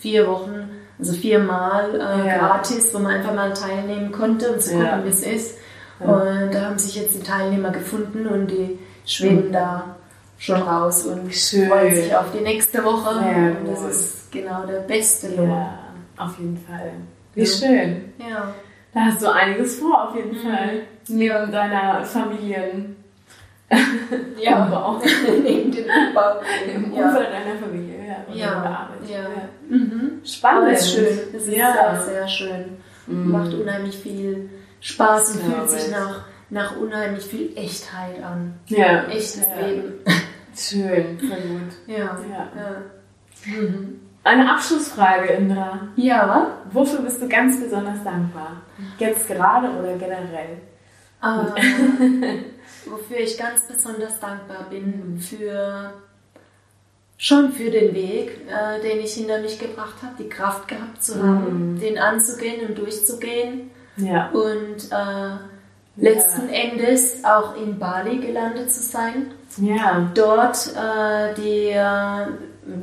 vier Wochen, also viermal äh, Ja. gratis, wo man einfach mal teilnehmen konnte und zu gucken, Ja. wie es ist. Ja. Und da haben sich jetzt die Teilnehmer gefunden und die schweben da schon raus und Schön. freuen sich auf die nächste Woche. Sehr und das gut. Ist genau der beste Lohn. Ja, auf jeden Fall. Wie Ja. schön. Ja. Da hast du einiges vor, auf jeden Mhm. Fall. Neben deiner Familien. Ja, Umbau. neben dem Umbau. Im ja. Umfeld deiner Familie. Ja, Ja, Arbeit. ja. Mhm. Spannend. Aber es ist schön. Es ist ja. sehr, sehr schön. Mhm. Macht unheimlich viel Spaß und fühlt sich ich. nach, nach unheimlich viel Echtheit an. Ja. Echtes ja. Leben. Schön, voll gut. Ja. Ja. Ja. Mhm. Eine Abschlussfrage, Indra. ja. Wofür bist du ganz besonders dankbar? Jetzt gerade oder generell? Äh, wofür ich ganz besonders dankbar bin für schon für den Weg, äh, den ich hinter mich gebracht habe, die Kraft gehabt zu haben, Mhm. den anzugehen und durchzugehen. Ja. und äh, letzten Endes auch in Bali gelandet zu sein. Ja. Dort äh, die, äh,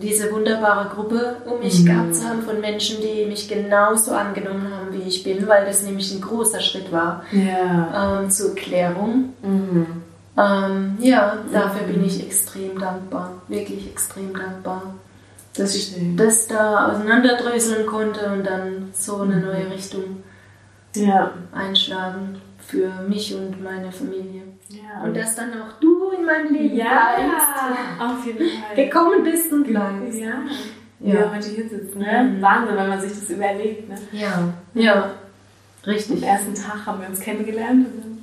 diese wunderbare Gruppe um mich Mhm. gehabt zu haben von Menschen, die mich genauso angenommen haben, wie ich bin, weil das nämlich ein großer Schritt war Ja. ähm, zur Klärung. Mhm. Ähm, ja, dafür Mhm. bin ich extrem dankbar, wirklich extrem dankbar, dass ich das da auseinanderdröseln konnte und dann so eine Mhm. neue Richtung Ja. einschlagen für mich und meine Familie. Ja. Und dass dann auch du in meinem Leben ja, bleibst, auf jeden Fall. gekommen bist und bleibst. Ja. Wie Ja. wir heute hier sitzen, ne? Mhm. Wahnsinn, wenn man sich das überlegt, ne? Ja, ja, Am richtig. ersten Tag haben wir uns kennengelernt und dann,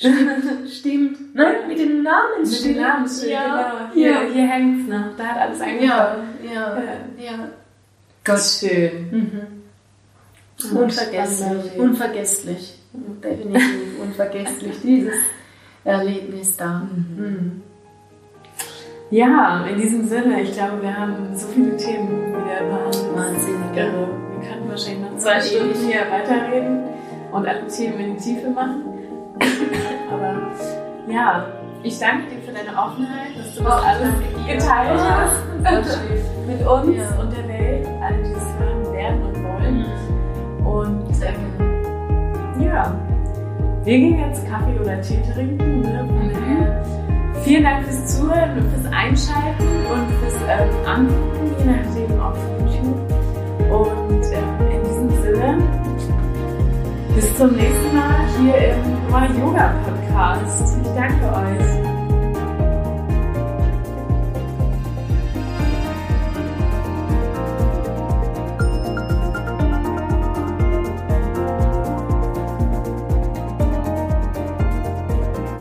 Stimmt, stimmt. Ne? Ja. Mit dem Namen Mit dem Namen steht, ja. genau. Hier, Ja. hier hängt's noch. Da hat alles Ja, angefangen. ja, Ja. ja. Gott. Schön. Mhm. Ja, Unvergesslich, unvergesslich. Definitiv unvergesslich, dieses Erlebnis da. Mhm. Mhm. Ja, in diesem Sinne, ich glaube, wir haben so viele Themen wieder behandelt. Wahnsinnig. Irre. Wir könnten wahrscheinlich noch zwei Ja, Stunden hier weiterreden und alle Themen in die Tiefe machen. Aber ja, ich danke dir für deine Offenheit, dass du das Ach, alles geteilt hast schön. mit uns Ja. und der Welt, alle, die es hören werden und wollen. Und Sehr gerne. ja, wir gehen jetzt Kaffee oder Tee trinken. Ne? Daher Vielen Dank fürs Zuhören und fürs Einschalten und fürs ähm, Angucken, je nachdem auf YouTube. Und ähm, in diesem Sinne, bis zum nächsten Mal hier im Yoga Podcast. Ich danke euch.